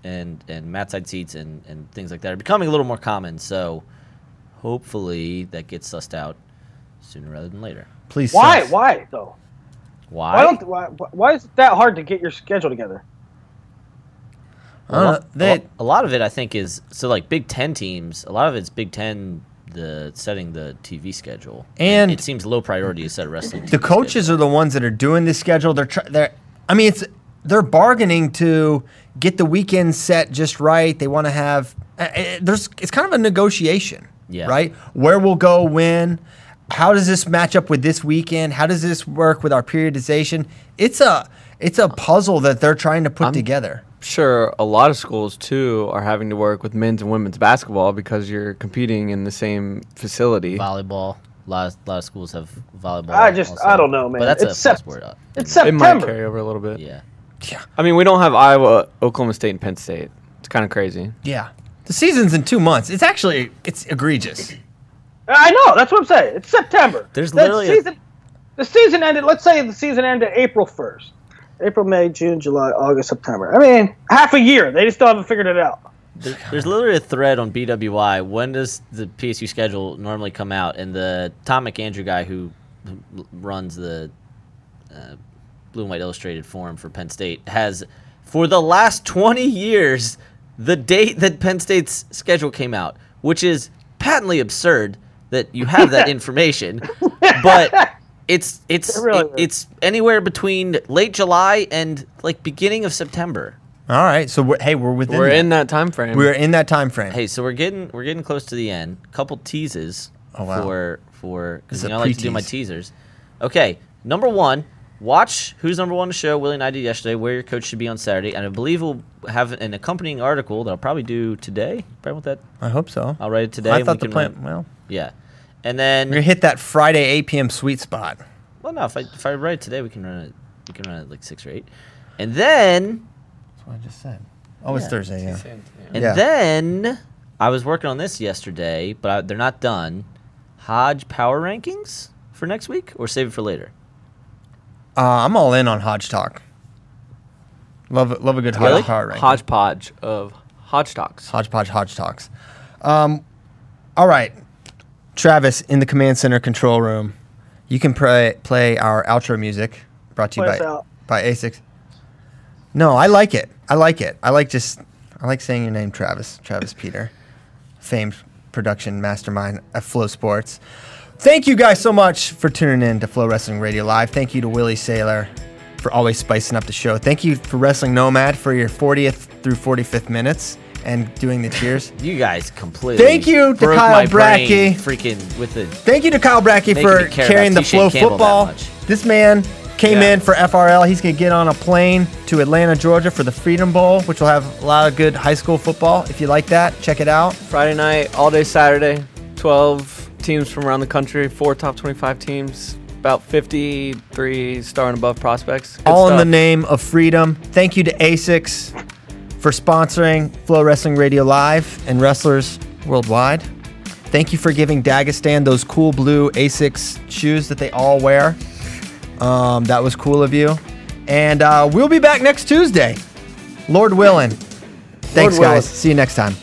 and and mat side seats and and things like that are becoming a little more common. So hopefully that gets sussed out sooner rather than later. Please, Why? sus. Why though? Why? Why don't? Why, why is it that hard to get your schedule together? I don't a, lot, They- a lot of it, I think, is so like Big Ten teams. A lot of it's Big Ten the setting the TV schedule, And- it seems low priority to set a wrestling. the TV coaches schedule. are the ones that are doing this schedule. They're try- they're I mean it's they're bargaining to get the weekend set just right. They want to have uh, uh, there's it's kind of a negotiation, Yeah. right? Where we'll go when how does this match up with this weekend? How does this work with our periodization? It's a it's a puzzle that they're trying to put together. sure a lot of schools too are having to work with men's and women's basketball because you're competing in the same facility. volleyball. A lot of, lot of schools have volleyball. I just- also. I don't know, man. But that's It's a sep- full sport. uh, It's It might carry over a little bit. Yeah. Yeah. I mean, we don't have Iowa, Oklahoma State, and Penn State. It's kind of crazy. Yeah. The season's in 2 months. It's actually it's egregious. I know. That's what I'm saying. It's September. There's The literally a- season. the season ended. Let's say the season ended April first. April, May, June, July, August, September. I mean, half a year. They just still haven't figured it out. There- There's literally a thread on BWI. When does the PSU schedule normally come out? And the Tom McAndrew guy who who runs the uh, Blue and White Illustrated forum for Penn State has, for the last 20 years, the date that Penn State's schedule came out, which is patently absurd that you have that information, but. It's it's It really it- it's anywhere between late July and like beginning of September. All right. So we're, hey, we're within We're that. in that time frame. we're in that time frame. Hey, so we're getting we're getting close to the end. Couple teases Oh, wow. for for because you know I like to do my teasers. Okay, number one, watch who's number one to show. Willie and I did yesterday. Where your coach should be on Saturday, and I believe we'll have an accompanying article that I'll probably do today. Probably want that. I hope so. I'll write it today. I thought we the can uh, plan. run- Well, yeah, and then we're gonna hit that Friday 8 p.m. sweet spot. well, no, if I if I write it today, we can run it. We can run it like six or eight, and then That's what I just said. Oh, it's Yeah. Thursday. Yeah. And Yeah. then I was working on this yesterday, but I, they're not done. Hodge power rankings for next week, or save it for later. Uh, I'm all in on Hodge talk. Love love a good Hodge Really? power ranking. hodgepodge of Hodge talks. Hodgepodge Hodge talks. Um, all right, Travis in the command center control room. You can play play our outro music brought to you Play by out. by Asics. No, I like it. I like it. I like just I like saying your name, Travis. Travis Peter, famed production mastermind at FloSports. Thank you guys so much for tuning in to FloWrestling Radio Live. Thank you to Willie Saylor for always spicing up the show. Thank you for Wrestling Nomad for your 40th through 45th minutes and doing the cheers. You guys completely. Thank you to broke Kyle my Brackey. Freaking with the. Thank you to Kyle Brackey for carrying the Flow T-Shane Campbell football. This man came Yeah. in for FRL. He's going to get on a plane to Atlanta, Georgia for the Freedom Bowl, which will have a lot of good high school football. If you like that, check it out. Friday night, all day Saturday, 12 teams from around the country, four top 25 teams, about 53 star and above prospects. Good All in the name of freedom. Thank you to ASICS for sponsoring FloWrestling Radio Live and wrestlers worldwide. Thank you for giving Dagestan those cool blue ASICS shoes that they all wear. Um, that was cool of you. And uh, we'll be back next Tuesday. Lord willing. Thanks, willing. guys. See you next time.